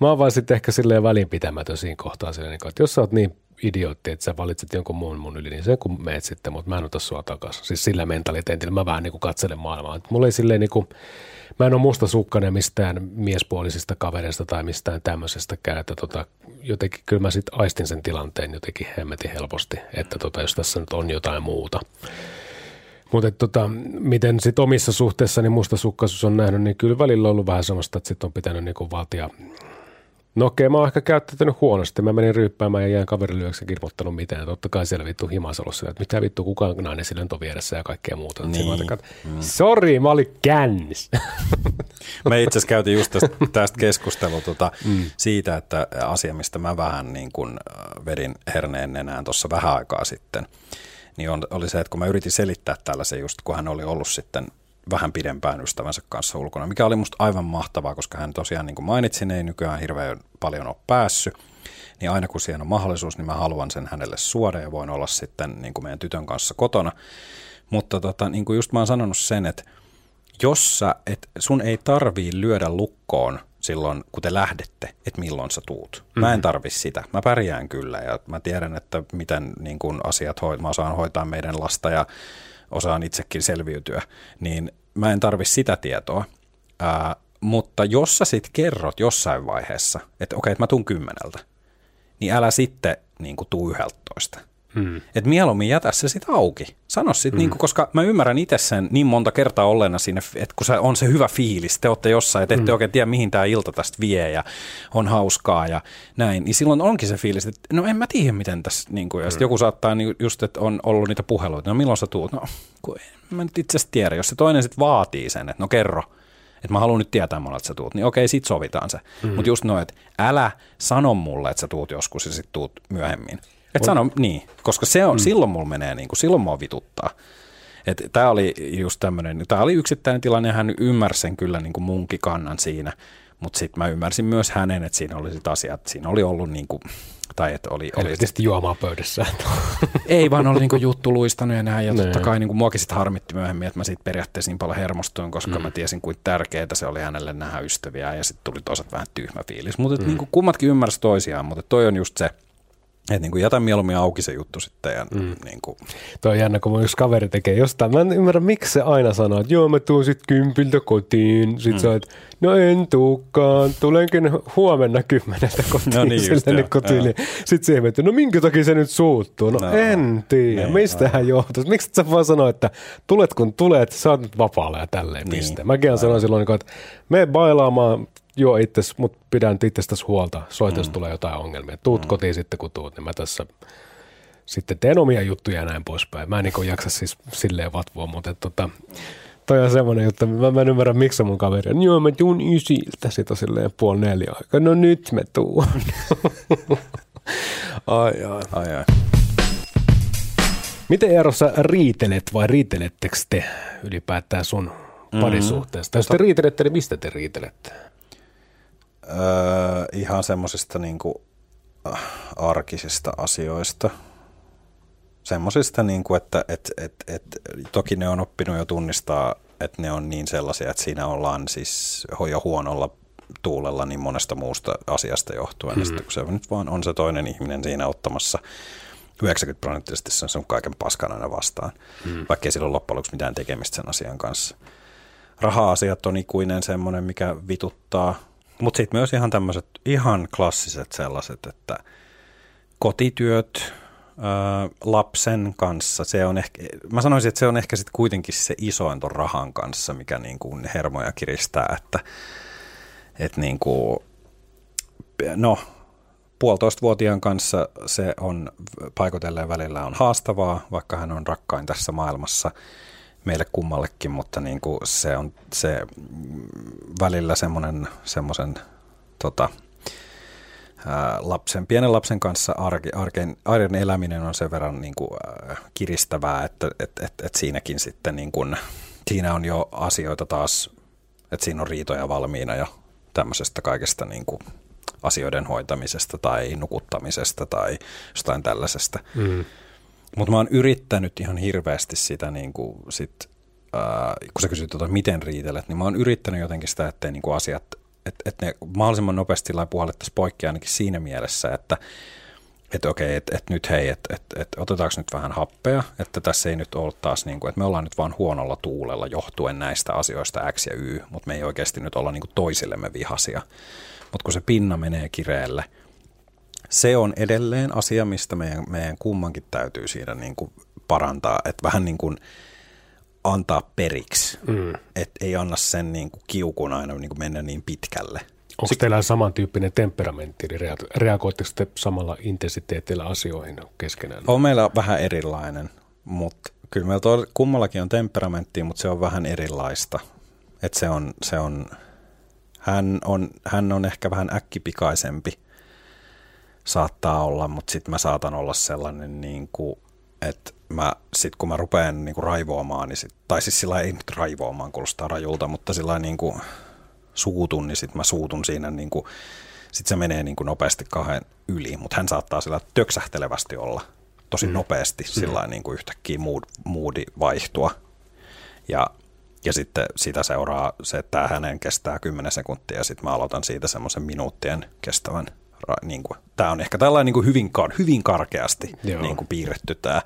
mä oon vaan sitten ehkä silleen välinpitämätön siinä kohtaa silleen, niin että jos sä oot niin idiootti, että sä valitset jonkun muun mun yli, niin se kun meet sitten, mutta mä en ota sua takaisin. Siis sillä mentaliteetillä mä vähän niin kuin katselen maailmaa. Et mulla ei silleen niin kuin, mä en ole mustasukkainen mistään miespuolisista kavereista tai mistään tämmöisestäkään, että tota, jotenkin kyllä mä sitten aistin sen tilanteen jotenkin hemmetin helposti, että tota, jos tässä nyt on jotain muuta. Mutta tota, miten sitten omissa suhteissa niin mustasukkaisuus on nähnyt, niin kyllä välillä on ollut vähän semmoista, että sitten on pitänyt niin valtia No okei, mä oon ehkä käyttänyt huonosti. Mä menin ryyppäämään ja jäin kaverille yöksi kirmoittanut mitään. Totta kai siellä vittu himas ollut sillä, että mitä vittu, kukaan nainen sillä on vieressä ja kaikkea muuta. Niin. Mä mm. Sori, mä olin kännis. Me itse asiassa käytiin just tästä, tästä keskustelua tuota, mm. siitä, että asia, mistä mä vähän niin kuin äh, vedin herneen nenään tuossa vähän aikaa sitten, niin on, oli se, että kun mä yritin selittää tällaisen just, kun hän oli ollut sitten vähän pidempään ystävänsä kanssa ulkona, mikä oli musta aivan mahtavaa, koska hän tosiaan, niin kuin mainitsin, ei nykyään hirveän paljon ole päässyt. Niin aina kun siihen on mahdollisuus, niin mä haluan sen hänelle suoda ja voin olla sitten niin kuin meidän tytön kanssa kotona. Mutta tota, niin kuin just mä oon sanonut sen, että jos sä, et sun ei tarvii lyödä lukkoon silloin, kun te lähdette, että milloin sä tuut. Mä en mhm. tarvi sitä. Mä pärjään kyllä ja mä tiedän, että miten niin kun asiat hoit, mä osaan hoitaa meidän lasta ja osaan itsekin selviytyä, niin mä en tarvi sitä tietoa. Ää, mutta jos sä sitten kerrot jossain vaiheessa, että okei, että mä tuun kymmeneltä, niin älä sitten niin kuin tuu yhdeltoista. Hmm. Et mieluummin jätä se sitten auki. Sano sitten, hmm. niin koska mä ymmärrän itse sen niin monta kertaa olleena siinä, että kun se on se hyvä fiilis, te olette jossain, että ette hmm. oikein tiedä, mihin tämä ilta tästä vie ja on hauskaa ja näin, niin silloin onkin se fiilis, että no en mä tiedä, miten tässä, niin kuin, ja hmm. joku saattaa niin just, että on ollut niitä puheluita, no milloin sä tuut? No, kun en mä nyt itse asiassa tiedä, jos se toinen sitten vaatii sen, että no kerro, että mä haluan nyt tietää mulle, että sä tuut, niin okei, sit sovitaan se. Mm. Mutta just noin, että älä sano mulle, että sä tuut joskus ja sit tuut myöhemmin. Et sano niin, koska se on, mm. silloin mulla menee niin kuin, silloin mua vituttaa. Tämä oli just tämmöinen, tämä oli yksittäinen tilanne ja hän ymmärsi sen kyllä niin kuin munkin kannan siinä, mutta sitten mä ymmärsin myös hänen, että siinä oli sit asiat, siinä oli ollut niin kuin, tai että oli... oli tietysti juomaa pöydässä. Ei, vaan oli niinku juttu luistanut ja näin, ja totta niin. kai niinku muakin sitten harmitti myöhemmin, että mä siitä periaatteessa niin paljon hermostuin, koska mm. mä tiesin, kuin tärkeää se oli hänelle nähdä ystäviä, ja sitten tuli toisaalta vähän tyhmä fiilis. Mutta mm. niinku kummatkin ymmärsi toisiaan, mutta toi on just se, että niin kuin jätä mieluummin auki se juttu sitten. Ja mm. niin kuin. Tuo on jännä, kun mun yksi kaveri tekee jostain. Mä en ymmärrä, miksi se aina sanoo, että joo, mä tuun sitten kympiltä kotiin. Sitten mm. sä oot, no en tuukaan, tulenkin huomenna kymmeneltä kotiin. No niin, just, niin kotiin. Sitten se että no minkä takia se nyt suuttuu? No, no en tiedä, niin, mistä hän johtuu. Miksi sä vaan sanoa, että tulet kun tulet, sä oot nyt vapaalla ja tälleen, niin. piste. Mäkin sanoin silloin, että me bailaamaan joo itses, mutta pidän itsestäsi huolta, soit jos mm. tulee jotain ongelmia. Tuut mm. kotiin sitten kun tuut, niin mä tässä sitten teen omia juttuja ja näin poispäin. Mä en niin jaksa siis silleen vatvoa, mutta tota, toi on semmoinen juttu, mä, mä en ymmärrä miksi mun kaveri on, joo mä tuun ysiltä, sit on silleen puoli neljä aikaa, no nyt me tuun. ai ai. ai, ai. Miten Eerossa riitelet vai riitelettekö te ylipäätään sun mm. parisuhteesta? Jos te riitelette, niin mistä te riitelette? Öö, ihan semmoisista niin äh, arkisista asioista. Semmoisista, niin kuin, että et, et, et, toki ne on oppinut jo tunnistaa, että ne on niin sellaisia, että siinä ollaan siis jo huonolla tuulella niin monesta muusta asiasta johtuen. Mm-hmm. Sitten, kun se nyt vaan on se toinen ihminen siinä ottamassa 90 prosenttisesti sen sun kaiken paskan aina vastaan, mm. vaikka ei sillä ole loppujen lopuksi mitään tekemistä sen asian kanssa. Raha-asiat on ikuinen semmoinen, mikä vituttaa – mutta sitten myös ihan tämmöiset ihan klassiset sellaiset, että kotityöt, lapsen kanssa. Se on ehkä, mä sanoisin, että se on ehkä sitten kuitenkin se isoin ton rahan kanssa, mikä niin kuin hermoja kiristää, että, että niin kuin, no, puolitoistavuotiaan kanssa se on paikoitelleen välillä on haastavaa, vaikka hän on rakkain tässä maailmassa meille kummallekin, mutta niin kuin se on se välillä semmoinen semmoisen tota, lapsen, pienen lapsen kanssa arke, arken, arjen eläminen on sen verran niin kuin, äh, kiristävää, että et, et, et siinäkin sitten niin kuin, siinä on jo asioita taas, että siinä on riitoja valmiina ja tämmöisestä kaikesta niin kuin, asioiden hoitamisesta tai nukuttamisesta tai jostain tällaisesta. Mm. Mutta mä oon yrittänyt ihan hirveästi sitä, niin kuin sit, äh, kun sä kysyt, tuota, miten riitelet, niin mä oon yrittänyt jotenkin sitä, ettei niin kuin asiat, että et ne mahdollisimman nopeasti puhallettaisiin poikki ainakin siinä mielessä, että että okei, että et nyt hei, että et, et otetaanko nyt vähän happea, että tässä ei nyt ole taas niin kuin, että me ollaan nyt vaan huonolla tuulella johtuen näistä asioista X ja Y, mutta me ei oikeasti nyt olla niin kuin toisillemme vihasia. Mutta kun se pinna menee kireelle, se on edelleen asia, mistä meidän, meidän kummankin täytyy siinä niin kuin parantaa, että vähän niin kuin antaa periksi, mm. että ei anna sen niin kuin kiukun aina niin kuin mennä niin pitkälle. Onko teillä samantyyppinen temperamentti, eli reagoitteko te samalla intensiteetillä asioihin keskenään? On meillä vähän erilainen, mutta kyllä meillä kummallakin on temperamentti, mutta se on vähän erilaista. Et se on, se on, hän, on, hän on ehkä vähän äkkipikaisempi, saattaa olla, mutta sitten mä saatan olla sellainen, niin kuin, että mä, sit kun mä rupean niin kuin raivoamaan, niin sit, tai siis sillä ei nyt raivoamaan, kuulostaa rajulta, mutta sillä niin kuin suutun, niin sitten mä suutun siinä niin kuin, sit se menee niin kuin nopeasti kahden yli, mutta hän saattaa sillä töksähtelevästi olla tosi mm. nopeasti mm. sillä niin kuin yhtäkkiä mood, moodi vaihtua. Ja, ja sitten sitä seuraa se, että hänen kestää 10 sekuntia ja sitten mä aloitan siitä semmoisen minuuttien kestävän niin kuin, tämä on ehkä tällainen niin kuin hyvin, hyvin karkeasti niin kuin piirretty tämä.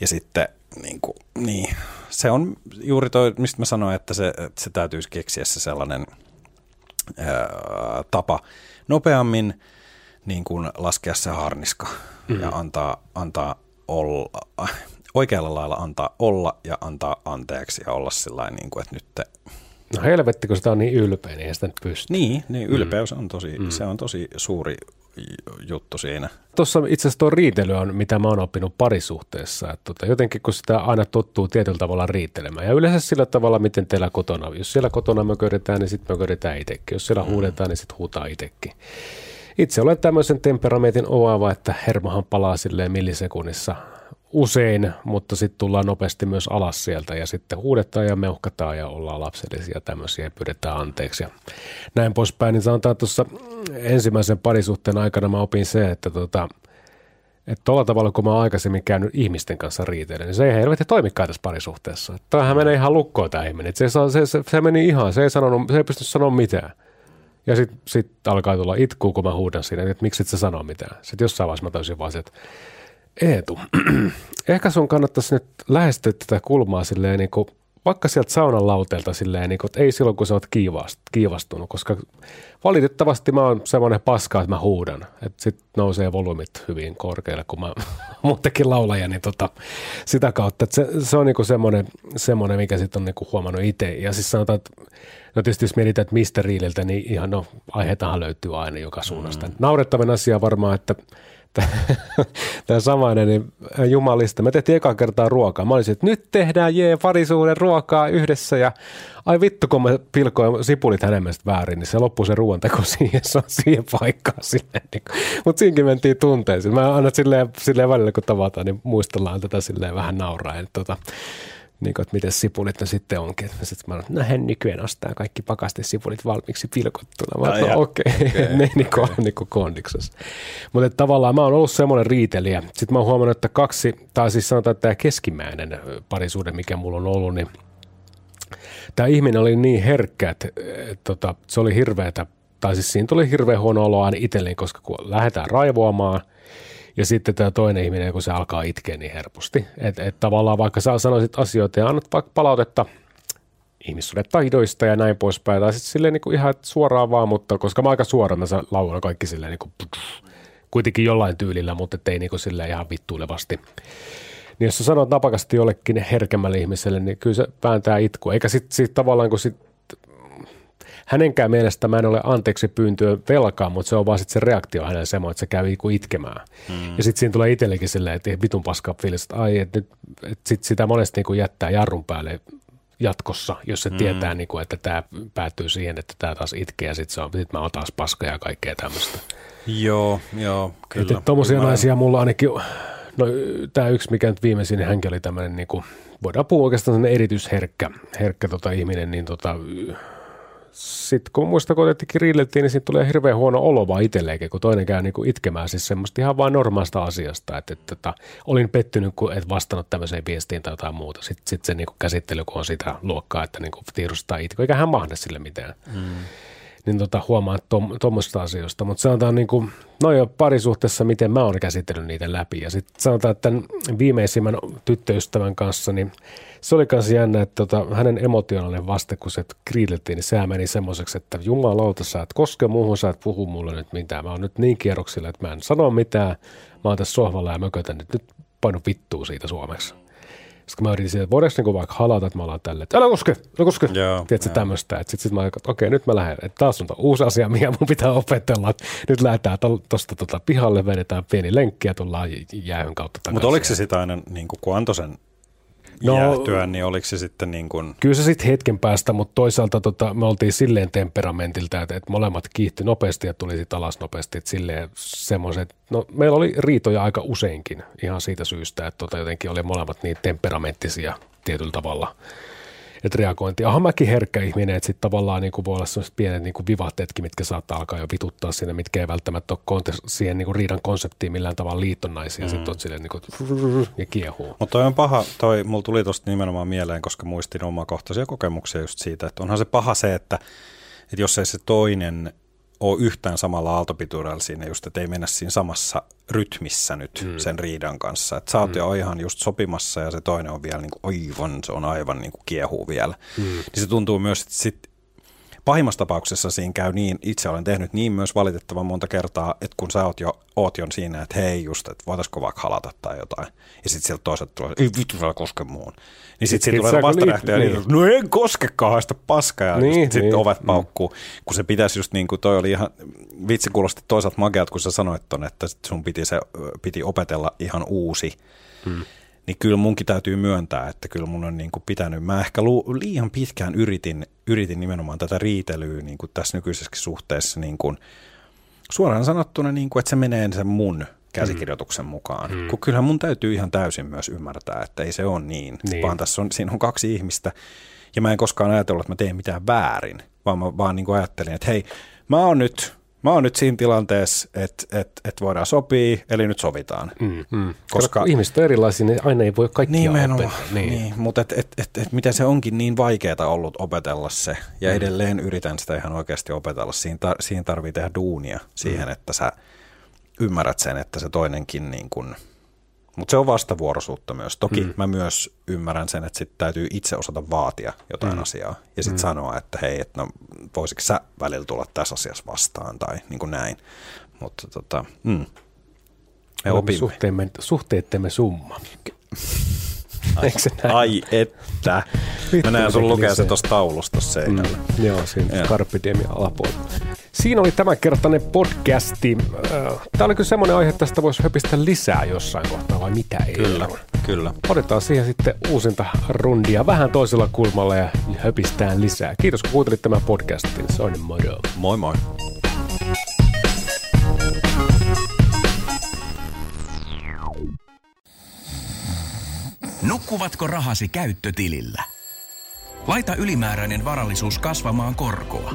Ja sitten niin kuin, niin, se on juuri toi, mistä mä sanoin, että se, että se täytyisi keksiä se sellainen ää, tapa nopeammin niin kuin laskea se harniska mm. ja antaa, antaa olla, oikealla lailla antaa olla ja antaa anteeksi ja olla sillä niin kuin, että nyt te No helvetti, kun sitä on niin ylpeä, niin sitä nyt pysty. Niin, niin ylpeys mm. on tosi, mm. se on tosi suuri juttu siinä. Tuossa itse asiassa tuo riitely on, mitä mä oon oppinut parisuhteessa. Että tota, jotenkin kun sitä aina tottuu tietyllä tavalla riitelemään. Ja yleensä sillä tavalla, miten teillä kotona. Jos siellä kotona mököritään, niin sitten mököritään itsekin. Jos siellä mm. huudetaan, niin sitten huutaa itsekin. Itse olen tämmöisen temperamentin oava, että hermohan palaa silleen millisekunnissa usein, mutta sitten tullaan nopeasti myös alas sieltä ja sitten huudetaan ja meuhkataan ja ollaan lapsellisia tämmöisiä ja pyydetään anteeksi ja näin poispäin. Niin sanotaan tuossa ensimmäisen parisuhteen aikana mä opin se, että tota, että tuolla tavalla, kun mä oon aikaisemmin käynyt ihmisten kanssa riiteille, niin se ei helvetti toimikaan tässä parisuhteessa. Tämähän menee ihan lukkoon tämä ihminen. Se, se, se, se, meni ihan, se ei, sanonut, se ei pysty sanoa mitään. Ja sitten sit alkaa tulla itku, kun mä huudan siinä, että miksi et sä sano mitään. Sitten jossain vaiheessa mä täysin vaan, että Eetu, ehkä sun kannattaisi nyt lähestyä tätä kulmaa silleen niin kuin, vaikka sieltä saunan lauteelta silleen, niin kuin, että ei silloin kun sä oot kiivastunut, koska valitettavasti mä oon semmoinen paska, että mä huudan, että sit nousee volyymit hyvin korkealle, kun mä muutenkin laulaja, niin tota, sitä kautta, että se, se on niin semmoinen, semmoinen, mikä sitten on niin huomannut itse. Ja siis sanotaan, että no tietysti jos mietitään, että mistä riililtä, niin ihan no aiheetahan löytyy aina joka suunnasta. Mm. Naurettavin asia varmaan, että tämä samainen, niin jumalista. Me tehtiin eka kertaa ruokaa. Mä olisin, että nyt tehdään jee parisuuden ruokaa yhdessä ja ai vittu, kun mä pilkoin sipulit hänen mielestä väärin, niin se loppui se ruoanteko siihen, se on siihen paikkaan. Niin Mutta siinäkin mentiin tunteisiin. Mä aina silleen, silleen välillä, kun tavataan, niin muistellaan tätä silleen vähän nauraa. Tota, niin kuin, että miten sipulit ne sitten onkin. Sitten mä sanoin, no hän nykyään ostaa kaikki pakastesipulit valmiiksi pilkottuna. Mä no, okei, okay. okay, ne niin kuin, okay. niin kuin kondiksessa. Mutta tavallaan mä oon ollut semmoinen riitelijä. Sitten mä oon huomannut, että kaksi, tai siis sanotaan, että tämä keskimmäinen parisuuden, mikä mulla on ollut, niin tämä ihminen oli niin herkkä, että, että tota, se oli hirveätä, tai siis siinä tuli hirveän huono olo aina itselleni, koska kun lähdetään raivoamaan – ja sitten tämä toinen ihminen, kun se alkaa itkeä niin herposti. Että et tavallaan vaikka sä sanoisit asioita ja annat vaikka palautetta taidoista ja näin poispäin, tai sitten silleen niin kuin ihan suoraan vaan, mutta koska mä aika suoraan, mä laulan kaikki silleen niin kuin, kuitenkin jollain tyylillä, mutta ei niin sillä ihan vittuilevasti. Niin jos sä sanot napakasti jollekin herkemmälle ihmiselle, niin kyllä se vääntää itku. Eikä sitten sit tavallaan, kun sit hänenkään mielestä mä en ole anteeksi pyyntöä velkaa, mutta se on vaan sit se reaktio hänelle semmoinen, että se käy niinku itkemään. Mm. Ja sitten siinä tulee itsellekin silleen, että vitun paskaa fiilis, että ai, että et sit sitä monesti niinku jättää jarrun päälle jatkossa, jos se mm. tietää, niinku, että tämä päättyy siihen, että tämä taas itkee ja sitten sit mä oon taas paskaa ja kaikkea tämmöistä. Joo, joo, kyllä. Että tommosia naisia mulla ainakin, no tämä yksi, mikä nyt viimeisin, niin hänkin oli tämmöinen, niinku, voidaan puhua oikeastaan erityisherkkä herkkä tota ihminen, niin tota, sitten kun muista, kun otettiin niin siitä tulee hirveän huono olo vaan itselleenkin, kun toinen käy niinku itkemään siis semmoista ihan vain normaalista asiasta, että, että, että olin pettynyt, kun et vastannut tämmöiseen viestiin tai jotain muuta. Sitten sit se niinku käsittely, kun on sitä luokkaa, että niinku tiedostaa itko, eikä hän mahda sille mitään. Mm niin tota, huomaa tuommoista asioista. Mutta sanotaan niin kuin, no jo parisuhteessa, miten mä oon käsitellyt niitä läpi. Ja sitten sanotaan, että tämän viimeisimmän tyttöystävän kanssa, niin se oli kanssa jännä, että tota, hänen emotionaalinen vaste, kun se kriilettiin, niin sehän meni semmoiseksi, että jumalauta, sä et koske muuhun, sä et puhu mulle nyt mitään. Mä oon nyt niin kierroksilla, että mä en sano mitään. Mä oon tässä sohvalla ja mökötän nyt, nyt painu vittuu siitä suomeksi. Sitten mä yritin että voidaanko niinku vaikka halata, että mä alan tälle, että älä koske, älä koske. Joo, Tiedätkö tämmöistä. Sitten sit mä että okei, nyt mä lähden. Että taas on uusi asia, mikä mun pitää opetella. Nyt lähdetään tuosta tota pihalle, vedetään pieni lenkki ja tullaan jäähyn kautta takaisin. Mutta oliko se sitä aina, niin kun antoi sen no, jäähtyä, niin oliko se sitten niin kuin... Kyllä se sitten hetken päästä, mutta toisaalta tota, me oltiin silleen temperamentilta, että, että molemmat kiihtyi nopeasti ja tuli sitten alas nopeasti, että silleen semmoiset, no meillä oli riitoja aika useinkin ihan siitä syystä, että tota, jotenkin oli molemmat niin temperamenttisia tietyllä tavalla että reagointi. Aha, mäkin herkkä ihminen, että sitten tavallaan niin kuin voi olla sellaiset pienet niin kuin vivahteetkin, mitkä saattaa alkaa jo vituttaa siinä, mitkä ei välttämättä ole konte- siihen niin kuin riidan konseptiin millään tavalla liitonnaisia, mm. sitten on silleen niin kuin ja kiehuu. Mutta toi on paha, toi, mulla tuli tuosta nimenomaan mieleen, koska muistin omakohtaisia kokemuksia just siitä, että onhan se paha se, että, että jos ei se toinen ole yhtään samalla aaltopituudella siinä just, että ei mennä siinä samassa rytmissä nyt mm. sen riidan kanssa. Että sä oot mm. jo ihan just sopimassa ja se toinen on vielä niin kuin aivan, se on aivan niin kuin kiehuu vielä. Mm. Niin se tuntuu myös, että sit pahimmassa tapauksessa siinä käy niin, itse olen tehnyt niin myös valitettavan monta kertaa, että kun sä oot jo, oot jo siinä, että hei just, että voitaisiko vaikka halata tai jotain, ja sitten sieltä toiset tulee, ei vittu sä koske muun. Niin sitten sit tulee vastareaktio, niin, niin. no en koskekaan haista paskaa, ja niin, sitten niin, ovet mm. paukkuu, kun se pitäisi just niin kuin, toi oli ihan, vitsi kuulosti toisaalta makeat, kun sä sanoit ton, että sun piti, se, piti opetella ihan uusi, hmm niin kyllä munkin täytyy myöntää, että kyllä mun on niin kuin pitänyt, mä ehkä lu, liian pitkään yritin, yritin nimenomaan tätä riitelyä niin kuin tässä nykyisessä suhteessa niin kuin, suoraan sanottuna, niin kuin, että se menee sen mun käsikirjoituksen mm. mukaan. Mm. Kun kyllähän mun täytyy ihan täysin myös ymmärtää, että ei se ole niin, niin. vaan tässä on, siinä on kaksi ihmistä, ja mä en koskaan ajatellut, että mä teen mitään väärin, vaan mä vaan niin kuin ajattelin, että hei, mä oon nyt mä oon nyt siinä tilanteessa, että et, et voidaan sopia, eli nyt sovitaan. Mm, mm. Koska ihmiset on erilaisia, niin aina ei voi kaikkia opetella. Niin, niin mutta et, et, et, et, miten se onkin niin vaikeaa ollut opetella se, ja mm. edelleen yritän sitä ihan oikeasti opetella. Siinä, tar- siinä tarvii tehdä duunia siihen, mm. että sä ymmärrät sen, että se toinenkin niin kuin – mutta se on vastavuoroisuutta myös. Toki mm. mä myös ymmärrän sen, että sit täytyy itse osata vaatia jotain mm. asiaa ja sitten mm. sanoa, että hei, että no voisitko sä välillä tulla tässä asiassa vastaan tai niin kuin näin. Mutta tota, mm. me opimme. Suhteemme, suhteettemme summa. Ai, ai että. Mä näen sun lukea se tuossa taulusta seinällä. Mm, joo, siinä Carpe Diem alapuolella. Siinä oli tämänkertainen podcasti. Tämä oli kyllä semmoinen aihe, että tästä voisi höpistä lisää jossain kohtaa, vai mitä ei? Kyllä, kyllä. Otetaan siihen sitten uusinta rundia vähän toisella kulmalla ja höpistään lisää. Kiitos kun kuuntelit tämän podcastin. Se on moro. Moi moi. Nukkuvatko rahasi käyttötilillä? Laita ylimääräinen varallisuus kasvamaan korkoa.